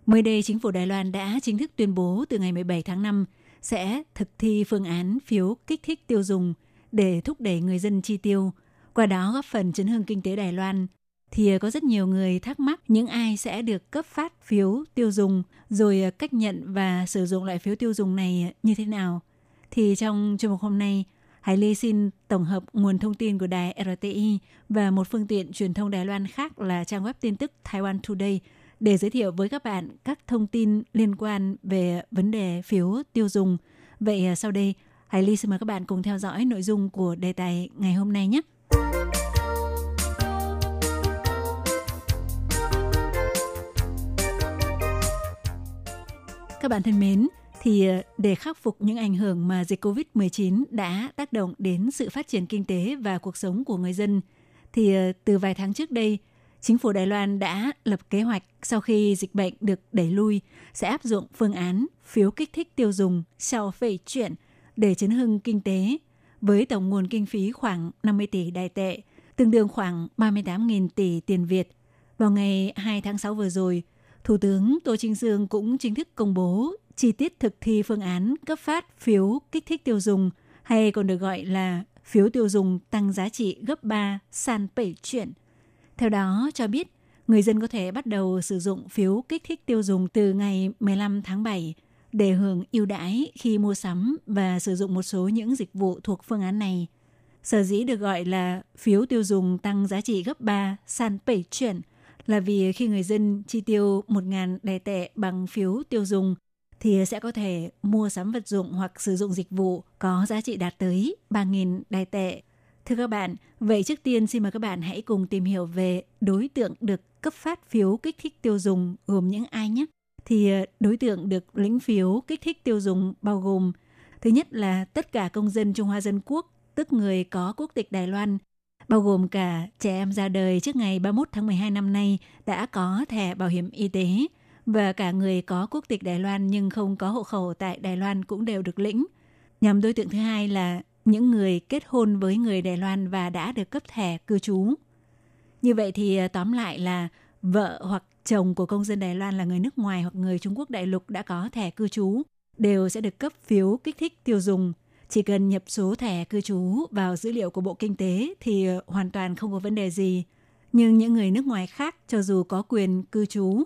mới đây chính phủ Đài Loan đã chính thức tuyên bố từ ngày 17 tháng 5 sẽ thực thi phương án phiếu kích thích tiêu dùng để thúc đẩy người dân chi tiêu, qua đó góp phần chấn hương kinh tế Đài Loan. Thì có rất nhiều người thắc mắc những ai sẽ được cấp phát phiếu tiêu dùng, rồi cách nhận và sử dụng loại phiếu tiêu dùng này như thế nào. Thì trong chương mục hôm nay, Hải Ly xin tổng hợp nguồn thông tin của đài RTI và một phương tiện truyền thông Đài Loan khác là trang web tin tức Taiwan Today để giới thiệu với các bạn các thông tin liên quan về vấn đề phiếu tiêu dùng. Vậy à, sau đây, Hải Ly xin mời các bạn cùng theo dõi nội dung của đề tài ngày hôm nay nhé. Các bạn thân mến, thì à, để khắc phục những ảnh hưởng mà dịch Covid-19 đã tác động đến sự phát triển kinh tế và cuộc sống của người dân, thì à, từ vài tháng trước đây, chính phủ Đài Loan đã lập kế hoạch sau khi dịch bệnh được đẩy lui sẽ áp dụng phương án phiếu kích thích tiêu dùng sau phê chuyển để chấn hưng kinh tế với tổng nguồn kinh phí khoảng 50 tỷ đài tệ, tương đương khoảng 38.000 tỷ tiền Việt. Vào ngày 2 tháng 6 vừa rồi, Thủ tướng Tô Trinh Dương cũng chính thức công bố chi tiết thực thi phương án cấp phát phiếu kích thích tiêu dùng hay còn được gọi là phiếu tiêu dùng tăng giá trị gấp 3 san bảy chuyển. Theo đó cho biết, người dân có thể bắt đầu sử dụng phiếu kích thích tiêu dùng từ ngày 15 tháng 7 để hưởng ưu đãi khi mua sắm và sử dụng một số những dịch vụ thuộc phương án này. Sở dĩ được gọi là phiếu tiêu dùng tăng giá trị gấp 3 san bảy chuyển là vì khi người dân chi tiêu 1.000 đài tệ bằng phiếu tiêu dùng thì sẽ có thể mua sắm vật dụng hoặc sử dụng dịch vụ có giá trị đạt tới 3.000 đài tệ. Thưa các bạn, vậy trước tiên xin mời các bạn hãy cùng tìm hiểu về đối tượng được cấp phát phiếu kích thích tiêu dùng gồm những ai nhé. Thì ờ, đối tượng được lĩnh phiếu kích thích tiêu dùng bao gồm thứ nhất là tất cả công dân Trung Hoa Dân Quốc, tức người có quốc tịch Đài Loan, bao gồm cả trẻ em ra đời trước ngày 31 tháng 12 năm nay đã có thẻ bảo hiểm y tế, và cả người có quốc tịch Đài Loan nhưng không có hộ khẩu tại Đài Loan cũng đều được lĩnh. Nhằm đối tượng thứ hai là những người kết hôn với người Đài Loan và đã được cấp thẻ cư trú. Như vậy thì ờ, tóm lại là vợ hoặc chồng của công dân Đài Loan là người nước ngoài hoặc người Trung Quốc đại lục đã có thẻ cư trú đều sẽ được cấp phiếu kích thích tiêu dùng. Chỉ cần nhập số thẻ cư trú vào dữ liệu của Bộ Kinh tế thì ờ, hoàn toàn không có vấn đề gì. Nhưng những người nước ngoài khác cho dù có quyền cư trú,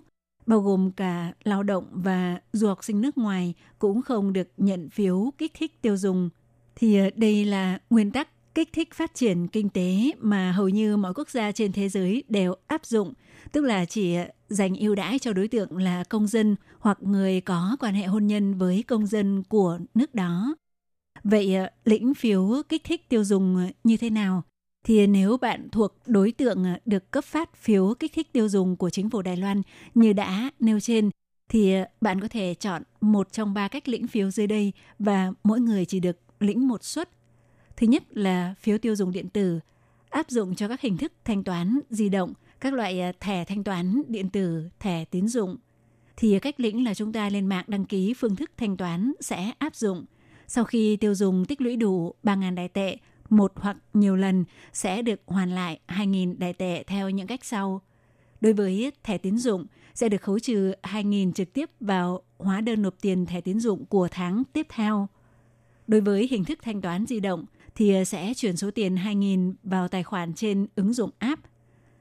bao gồm cả lao động và du học sinh nước ngoài cũng không được nhận phiếu kích thích tiêu dùng. Thì ờ, đây là nguyên tắc kích thích phát triển kinh tế mà hầu như mọi quốc gia trên thế giới đều áp dụng, tức là chỉ ờ, dành ưu đãi cho đối tượng là công dân hoặc người có quan hệ hôn nhân với công dân của nước đó. Vậy ờ, lĩnh phiếu kích thích tiêu dùng như thế nào? thì nếu bạn thuộc đối tượng được cấp phát phiếu kích thích tiêu dùng của chính phủ Đài Loan như đã nêu trên, thì bạn có thể chọn một trong ba cách lĩnh phiếu dưới đây và mỗi người chỉ được lĩnh một suất. Thứ nhất là phiếu tiêu dùng điện tử, áp dụng cho các hình thức thanh toán di động, các loại à, thẻ thanh toán điện tử, thẻ tín dụng. Thì cách lĩnh là chúng ta lên mạng đăng ký phương thức thanh toán sẽ áp dụng. Sau khi tiêu dùng tích lũy đủ 3.000 đại tệ một hoặc nhiều lần sẽ được hoàn lại 2.000 đại tệ theo những cách sau. Đối với thẻ tín dụng, sẽ được khấu trừ 2.000 trực tiếp vào hóa đơn nộp tiền thẻ tín dụng của tháng tiếp theo. Đối với hình thức thanh toán di động thì sẽ chuyển số tiền 2.000 vào tài khoản trên ứng dụng app.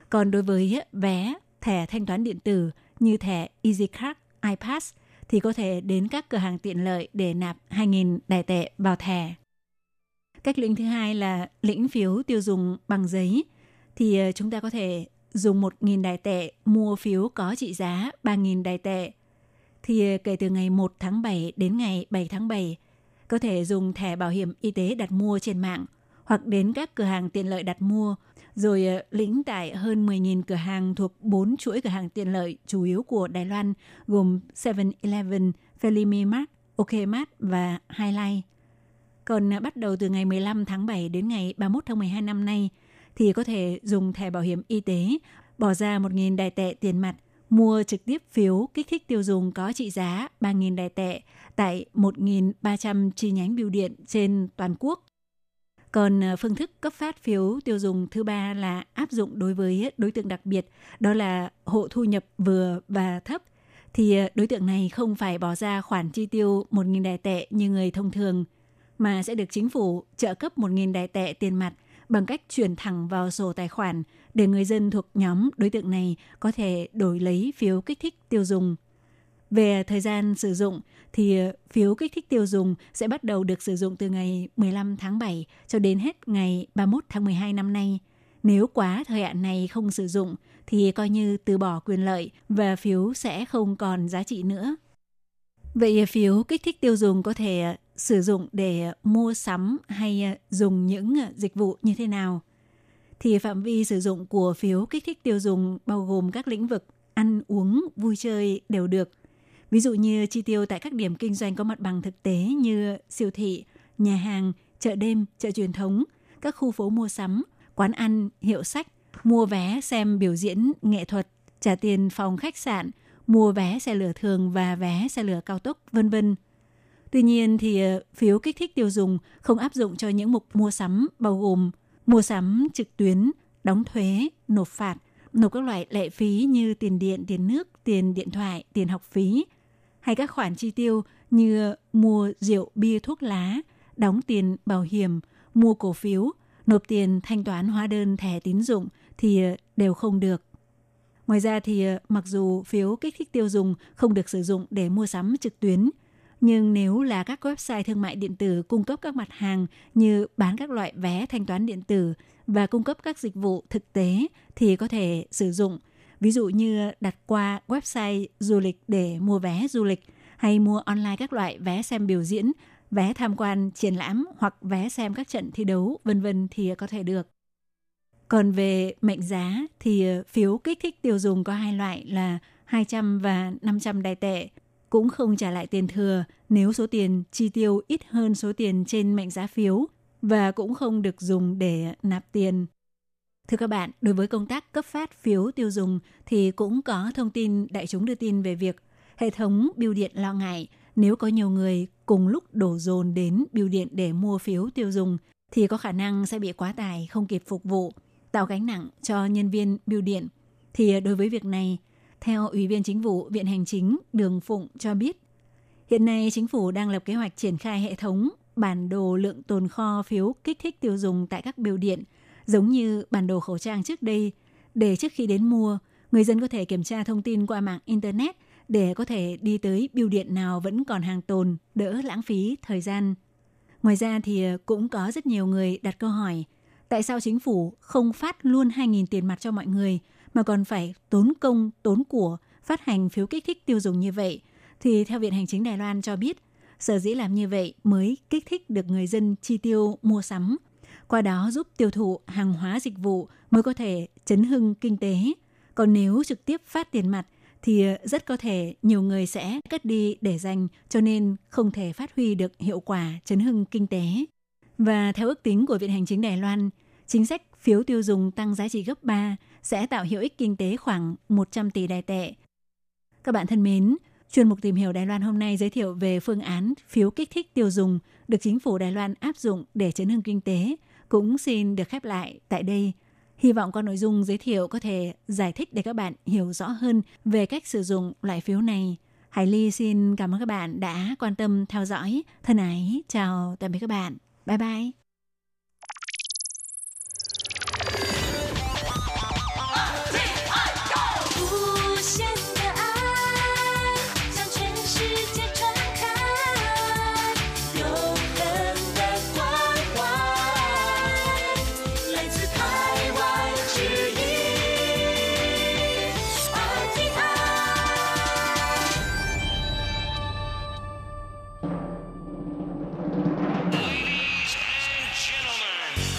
Còn đối với vé, thẻ thanh toán điện tử như thẻ EasyCard, iPass thì có thể đến các cửa hàng tiện lợi để nạp 2.000 đài tệ vào thẻ. Cách lĩnh thứ hai là lĩnh phiếu tiêu dùng bằng giấy thì ờ, chúng ta có thể dùng 1.000 đài tệ mua phiếu có trị giá 3.000 đài tệ. Thì ờ, kể từ ngày 1 tháng 7 đến ngày 7 tháng 7, có thể dùng thẻ bảo hiểm y tế đặt mua trên mạng hoặc đến các cửa hàng tiện lợi đặt mua rồi ờ, lĩnh tại hơn 10.000 cửa hàng thuộc 4 chuỗi cửa hàng tiện lợi chủ yếu của Đài Loan gồm 7-Eleven, Felimi Mart, OKMart và Highlight. Còn ờ, bắt đầu từ ngày 15 tháng 7 đến ngày 31 tháng 12 năm nay thì có thể dùng thẻ bảo hiểm y tế bỏ ra 1.000 đài tệ tiền mặt mua trực tiếp phiếu kích thích tiêu dùng có trị giá 3.000 đài tệ tại 1.300 chi nhánh bưu điện trên toàn quốc. Còn ờ, phương thức cấp phát phiếu tiêu dùng thứ ba là áp dụng đối với đối tượng đặc biệt, đó là hộ thu nhập vừa và thấp. Thì ờ, đối tượng này không phải bỏ ra khoản chi tiêu 1.000 đài tệ như người thông thường, mà sẽ được chính phủ trợ cấp 1.000 đài tệ tiền mặt bằng cách chuyển thẳng vào sổ tài khoản để người dân thuộc nhóm đối tượng này có thể đổi lấy phiếu kích thích tiêu dùng. Về thời gian sử dụng thì phiếu kích thích tiêu dùng sẽ bắt đầu được sử dụng từ ngày 15 tháng 7 cho đến hết ngày 31 tháng 12 năm nay. Nếu quá thời hạn này không sử dụng thì coi như từ bỏ quyền lợi và phiếu sẽ không còn giá trị nữa. Vậy phiếu kích thích tiêu dùng có thể sử dụng để mua sắm hay dùng những dịch vụ như thế nào? Thì phạm vi sử dụng của phiếu kích thích tiêu dùng bao gồm các lĩnh vực ăn uống, vui chơi đều được. Ví dụ như chi tiêu tại các điểm kinh doanh có mặt bằng thực tế như siêu thị, nhà hàng, chợ đêm, chợ truyền thống, các khu phố mua sắm, quán ăn, hiệu sách, mua vé xem biểu diễn nghệ thuật, trả tiền phòng khách sạn, mua vé xe lửa thường và vé xe lửa cao tốc, vân vân. Tuy nhiên thì ờ, phiếu kích thích tiêu dùng không áp dụng cho những mục mua sắm bao gồm mua sắm trực tuyến, đóng thuế, nộp phạt, nộp các loại lệ phí như tiền điện, tiền nước, tiền điện thoại, tiền học phí, hay các khoản chi tiêu như mua rượu, bia, thuốc lá, đóng tiền bảo hiểm, mua cổ phiếu, nộp tiền thanh toán hóa đơn thẻ tín dụng thì ờ, đều không được. Ngoài ra thì ờ, mặc dù phiếu kích thích tiêu dùng không được sử dụng để mua sắm trực tuyến, nhưng nếu là các website thương mại điện tử cung cấp các mặt hàng như bán các loại vé thanh toán điện tử và cung cấp các dịch vụ thực tế thì có thể sử dụng. Ví dụ như đặt qua website du lịch để mua vé du lịch hay mua online các loại vé xem biểu diễn, vé tham quan triển lãm hoặc vé xem các trận thi đấu vân vân thì có thể được. Còn về mệnh giá thì phiếu kích thích tiêu dùng có hai loại là 200 và 500 đài tệ cũng không trả lại tiền thừa nếu số tiền chi tiêu ít hơn số tiền trên mệnh giá phiếu và cũng không được dùng để nạp tiền. Thưa các bạn, đối với công tác cấp phát phiếu tiêu dùng thì cũng có thông tin đại chúng đưa tin về việc hệ thống biêu điện lo ngại nếu có nhiều người cùng lúc đổ dồn đến biêu điện để mua phiếu tiêu dùng thì có khả năng sẽ bị quá tải không kịp phục vụ, tạo gánh nặng cho nhân viên biêu điện. Thì đối với việc này, theo Ủy viên Chính vụ Viện Hành Chính Đường Phụng cho biết, hiện nay chính phủ đang lập kế hoạch triển khai hệ thống bản đồ lượng tồn kho phiếu kích thích tiêu dùng tại các biêu điện, giống như bản đồ khẩu trang trước đây, để trước khi đến mua, người dân có thể kiểm tra thông tin qua mạng Internet để có thể đi tới bưu điện nào vẫn còn hàng tồn, đỡ lãng phí thời gian. Ngoài ra thì ờ, cũng có rất nhiều người đặt câu hỏi, tại sao chính phủ không phát luôn 2.000 tiền mặt cho mọi người – mà còn phải tốn công, tốn của phát hành phiếu kích thích tiêu dùng như vậy, thì theo Viện Hành chính Đài Loan cho biết, sở dĩ làm như vậy mới kích thích được người dân chi tiêu mua sắm, qua đó giúp tiêu thụ hàng hóa dịch vụ mới có thể chấn hưng kinh tế. Còn nếu trực tiếp phát tiền mặt thì rất có thể nhiều người sẽ cất đi để dành cho nên không thể phát huy được hiệu quả chấn hưng kinh tế. Và theo ước tính của Viện Hành chính Đài Loan, chính sách phiếu tiêu dùng tăng giá trị gấp 3 sẽ tạo hiệu ích kinh tế khoảng 100 tỷ đài tệ. Các bạn thân mến, chuyên mục tìm hiểu Đài Loan hôm nay giới thiệu về phương án phiếu kích thích tiêu dùng được chính phủ Đài Loan áp dụng để chấn hưng kinh tế cũng xin được khép lại tại đây. Hy vọng qua nội dung giới thiệu có thể giải thích để các bạn hiểu rõ hơn về cách sử dụng loại phiếu này. Hải Ly xin cảm ơn các bạn đã quan tâm theo dõi. Thân ái, chào tạm biệt các bạn. Bye bye.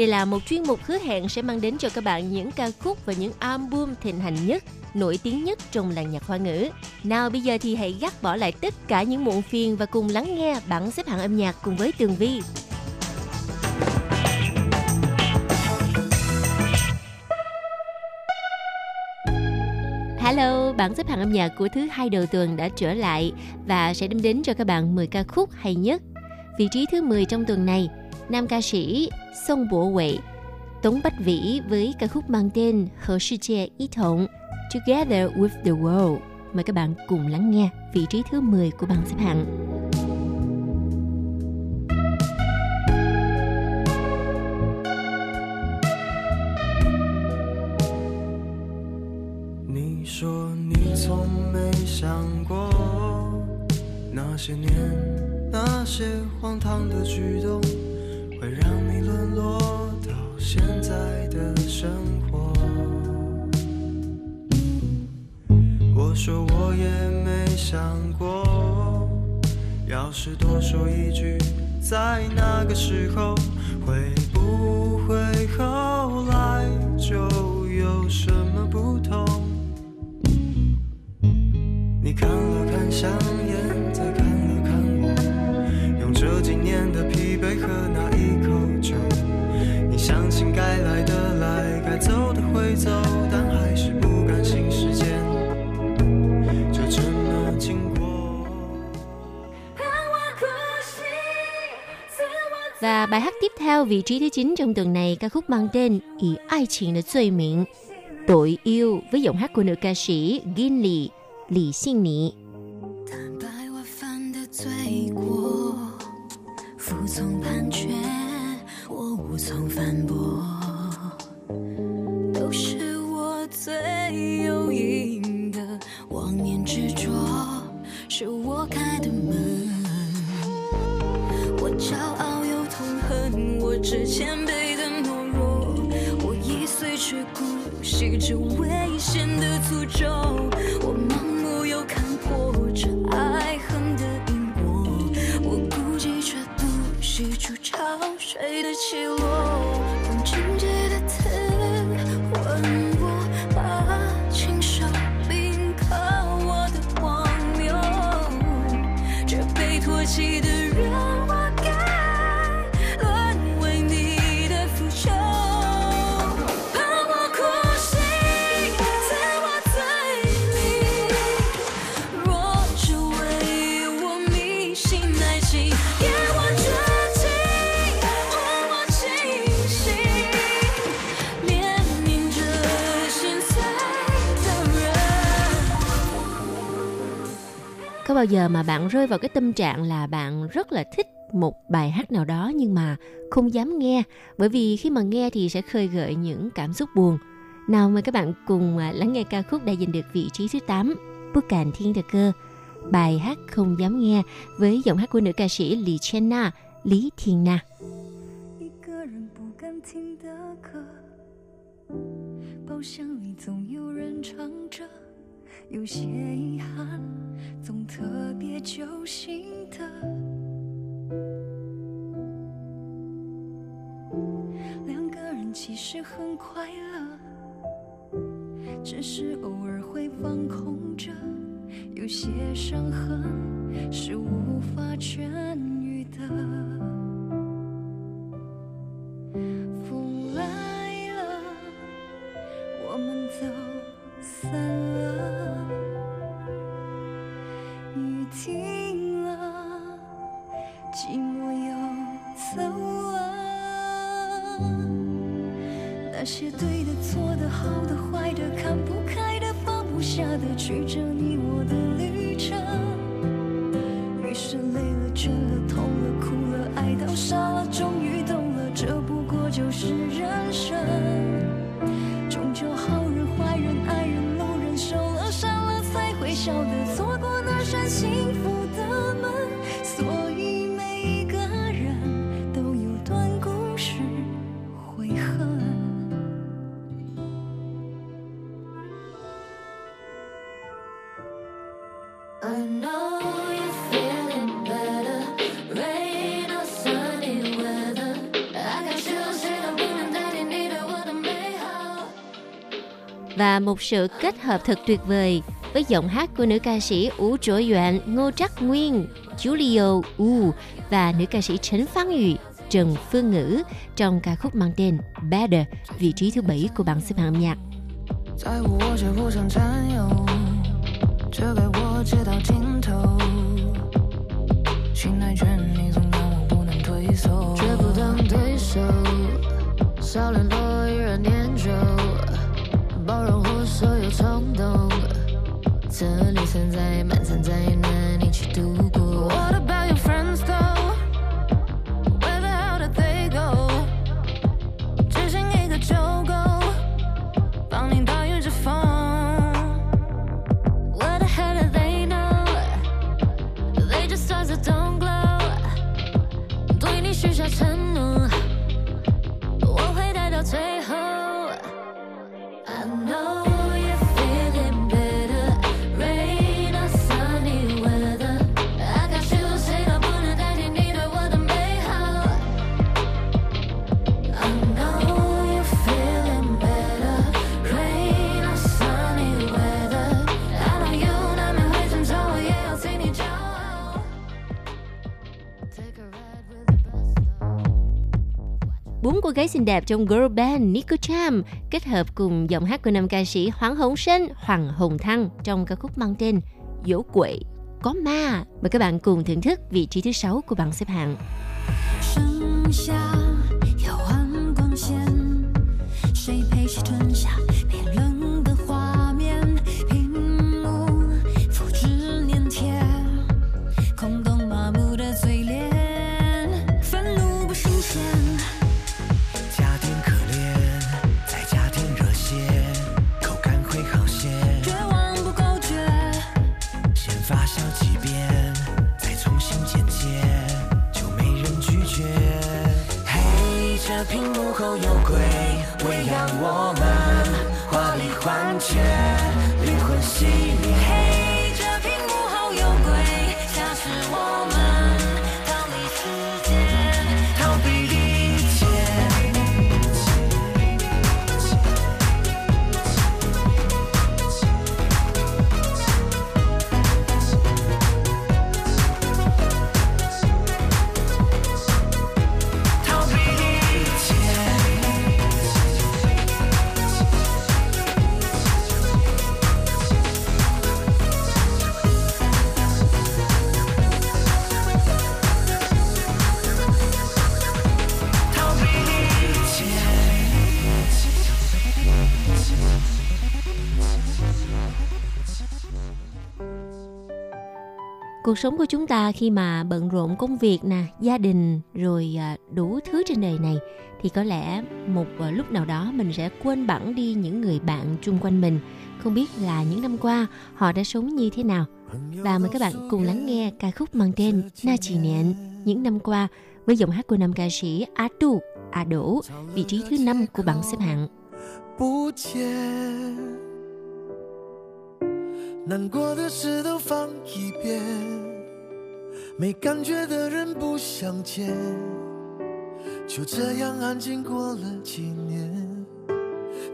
Đây là một chuyên mục hứa hẹn sẽ mang đến cho các bạn những ca khúc và những album thịnh hành nhất, nổi tiếng nhất trong làng nhạc hoa ngữ. Nào bây giờ thì hãy gác bỏ lại tất cả những muộn phiền và cùng lắng nghe bảng xếp hạng âm nhạc cùng với Tường Vi. Hello, bảng xếp hạng âm nhạc của thứ hai đầu tuần đã trở lại và sẽ đem đến cho các bạn 10 ca khúc hay nhất. Vị trí thứ 10 trong tuần này, nam ca sĩ Song Bộ Huệ, Tống Bách Vĩ với ca khúc mang tên Hờ Sư Chia Ý Thống Together with the World. Mời các bạn cùng lắng nghe vị trí thứ 10 của bảng xếp hạng. 你说你从没想过，那些年那些荒唐的举动， 会让你沦落到现在的生活。我说我也没想过，要是多说一句，在那个时候，会不会后来就有什么不同？你看了看香烟，再看了看我，用这几年的疲惫和那，相信该来的来，该走的会走，但还是不甘心时间就这么经过。 Và bài hát tiếp theo vị trí thứ 9 trong tuần này ca khúc mang tên Ý ai情的罪名 Tội yêu với giọng hát của nữ ca sĩ Gin Lee, Lý Xin Nị. 坦白我犯的罪过，服从判决，我无 从反驳，都是我最有应得，妄念执着，是我开的门。我骄傲又痛恨我之前辈的懦弱，我易碎却姑息着危险的诅咒，我盲目又看破这爱恨的因果，我孤寂却不惜出丑谁的起落，Có bao giờ mà bạn rơi vào cái tâm trạng là bạn rất là thích một bài hát nào đó nhưng mà không dám nghe bởi vì khi mà nghe thì sẽ khơi gợi những cảm xúc buồn. Nào mời các bạn cùng à, lắng nghe ca khúc đã giành được vị trí thứ 8 Bức Càn Thiên Thực Cơ Bài hát không dám nghe với giọng hát của nữ ca sĩ Lý Chen Na, Lý Thiên Na. 一个人不敢听的歌，包厢里总有人唱着，有些遗憾， 总特别揪心的，两个人其实很快乐，只是偶尔会放空着，有些伤痕是无法痊愈的。风来了，我们走散了。那些对的、错的、好的、坏的、看不开的、放不下的，曲折你我的旅程。một sự kết hợp thật tuyệt vời với giọng hát của nữ ca sĩ Ú Trỗi Doạn, Ngô Trắc Nguyên, Julio U và nữ ca sĩ Trấn Phán Yu, Trần Phương Ngữ trong ca khúc mang tên Better, vị trí thứ bảy của bảng xếp hạng âm nhạc. 在乎我却不想占有，这该我街到尽头。信赖权你总让我不能退缩，绝不当对手，少联络依然念旧， 包容或所有冲动，这里存在满残再难一起度过。What about your friends though? Cô gái xinh đẹp trong girl band Nico Cham kết hợp cùng giọng hát của nam ca sĩ Hoàng Hồng Sinh, Hoàng Hồng Thăng trong ca khúc mang tên Dỗ Quệ Có Ma. Mời các bạn cùng thưởng thức vị trí thứ sáu của bảng xếp hạng. 剩下 Cuộc sống của chúng ta khi mà bận rộn công việc nè, gia đình rồi à, đủ thứ trên đời này thì có lẽ một à, lúc nào đó mình sẽ quên bẵng đi những người bạn chung quanh mình. Không biết là những năm qua họ đã sống như thế nào. Và mời các bạn cùng lắng nghe ca khúc mang tên Na Chỉ Nện những năm qua với giọng hát của nam ca sĩ Á Tu, Á Đỗ, vị trí thứ năm của bảng xếp hạng. 不见，难过的事都放一边，没感觉的人不想见，就这样安静过了几年，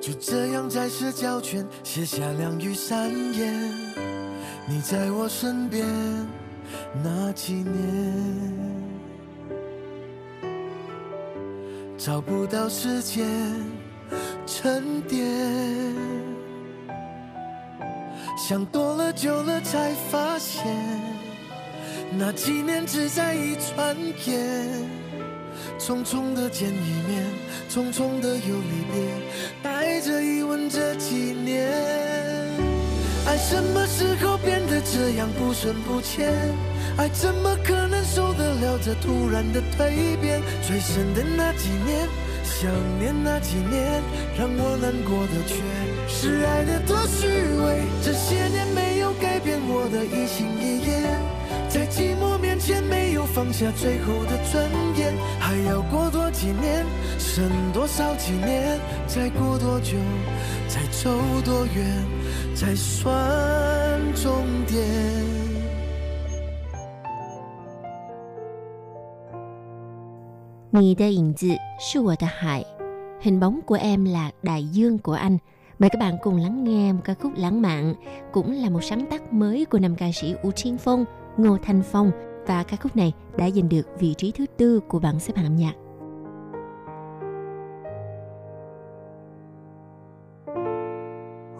就这样在社交圈写下两语三言，你在我身边那几年，找不到时间。沉淀，想多了久了才发现，那几年只在一转眼，匆匆的见一面，匆匆的又离别，带着疑问这几年，爱什么时候变得这样不深不浅？爱怎么可能受得了这突然的蜕变？最深的那几年，想念那几年，让我难过的却是爱的多虚伪。这些年没有改变我的一心一意，在寂寞面前没有放下最后的尊严。还要过多几年，剩多少几年？再过多久，再走多远，才算终点？你的影子是我的海, hình bóng của em là đại dương của anh. Mời các bạn cùng lắng nghe một ca khúc lãng mạn, cũng là một sáng tác mới của nam ca sĩ U Thiên Phong, Ngô Thanh Phong và ca khúc này đã giành được vị trí thứ tư của bảng xếp hạng nhạc.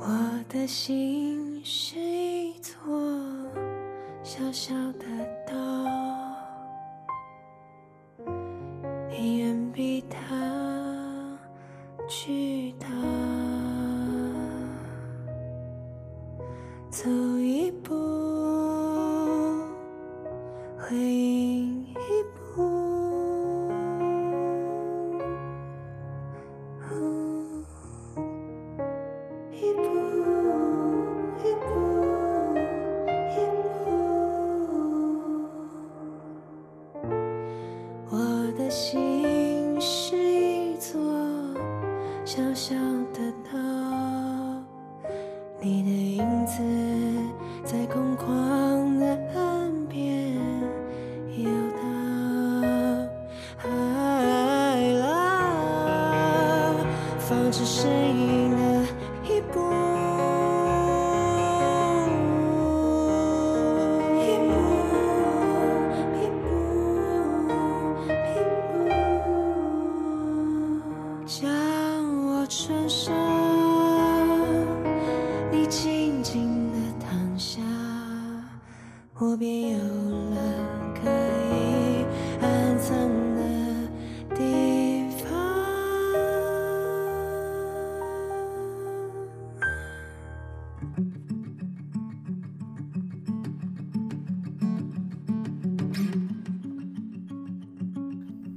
我的心是一座小小的岛，你远比它巨大。 走一步，回忆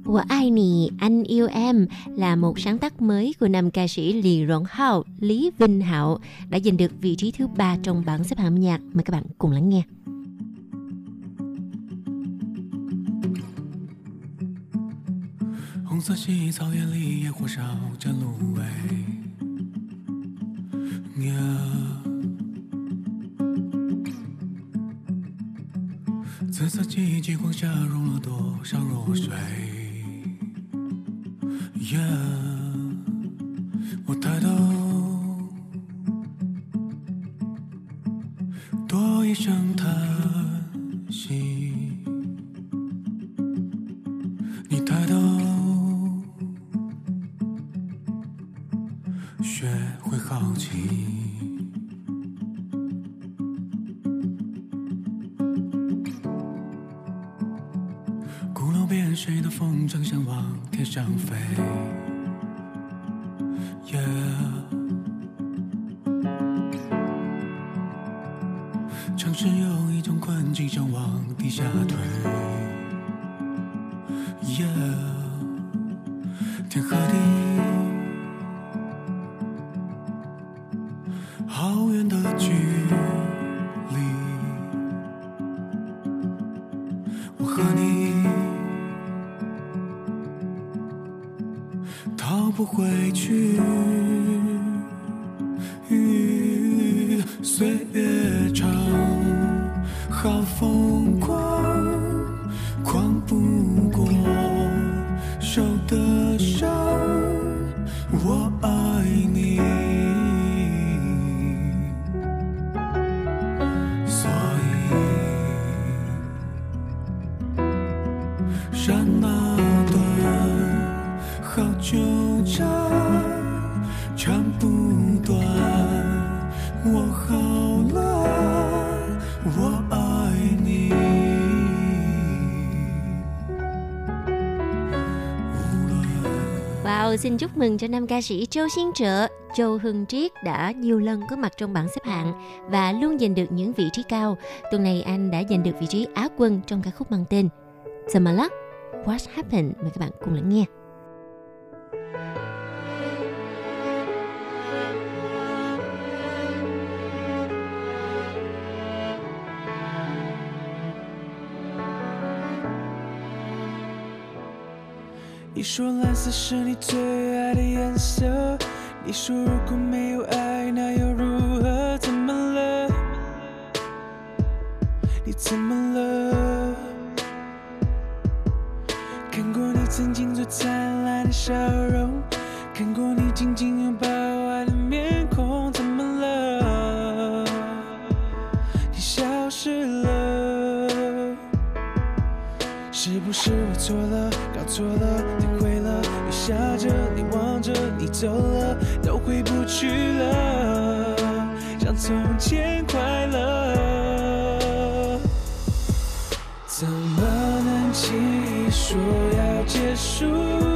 我爱你, anh yêu em là một sáng tác mới của nam ca sĩ Lý Rộng Hạo, Lý Vinh Hạo đã giành được vị trí thứ ba trong bảng xếp hạng âm nhạc. Mời các bạn cùng lắng nghe. 红色系草原里，野火烧着芦苇。 逃不回去。岁月 xin chúc mừng cho nam ca sĩ Châu Xiên Trợ, Châu Hưng Triết đã nhiều lần có mặt trong bảng xếp hạng và luôn giành được những vị trí cao. Tuần này anh đã giành được vị trí Á quân trong ca khúc mang tên Summer What Happened. Mời các bạn cùng lắng nghe. 你说蓝色是你最爱的颜色，你说如果没有爱，那又如何？怎么了？你怎么了？看过你曾经最灿烂的笑容，看过你紧紧拥抱爱的面孔，怎么了？你消失了，是不是我错了？搞错了，下，着，你望着，你走了，都回不去了，像从前快乐。怎么能轻易说要结束？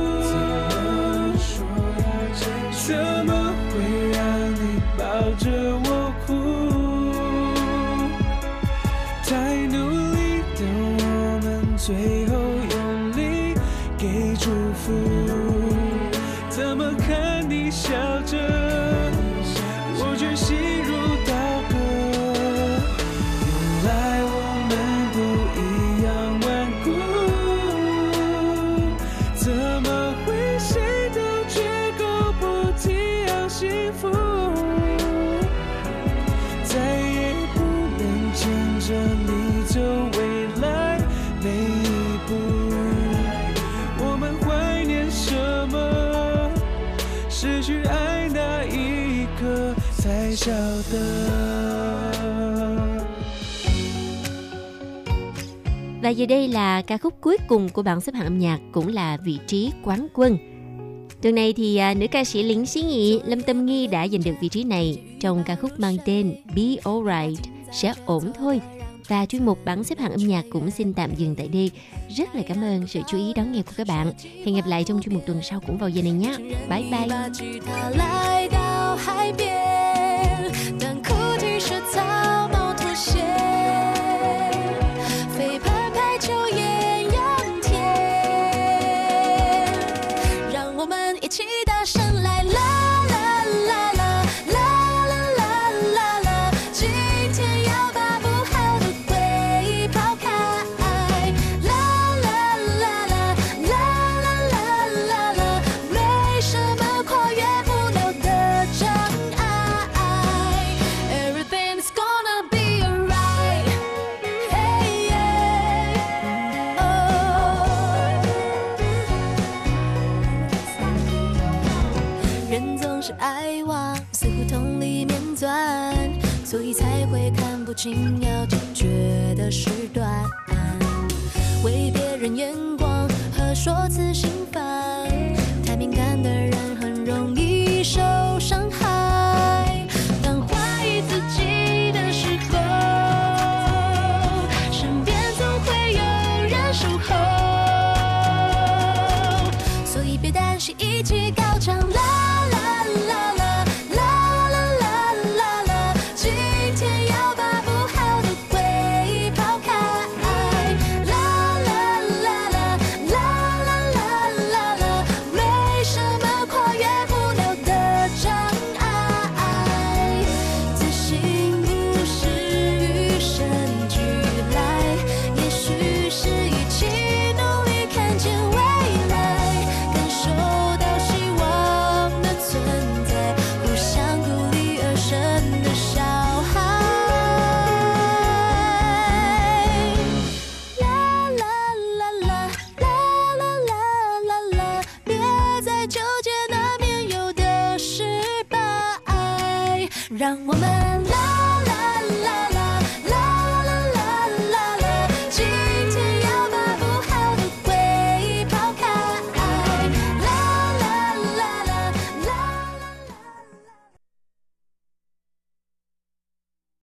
Và giờ đây là ca khúc cuối cùng của bảng xếp hạng âm nhạc cũng là vị trí quán quân. Tuần này thì à, nữ ca sĩ Lính sĩ Nghị Lâm Tâm Nghi đã giành được vị trí này trong ca khúc mang tên Be Alright sẽ ổn thôi. Và chuyên mục bảng xếp hạng âm nhạc cũng xin tạm dừng tại đây. Rất là cảm ơn sự chú ý đón nghe của các bạn. Hẹn gặp lại trong chuyên mục tuần sau cũng vào giờ này nhé. Bye bye. tinha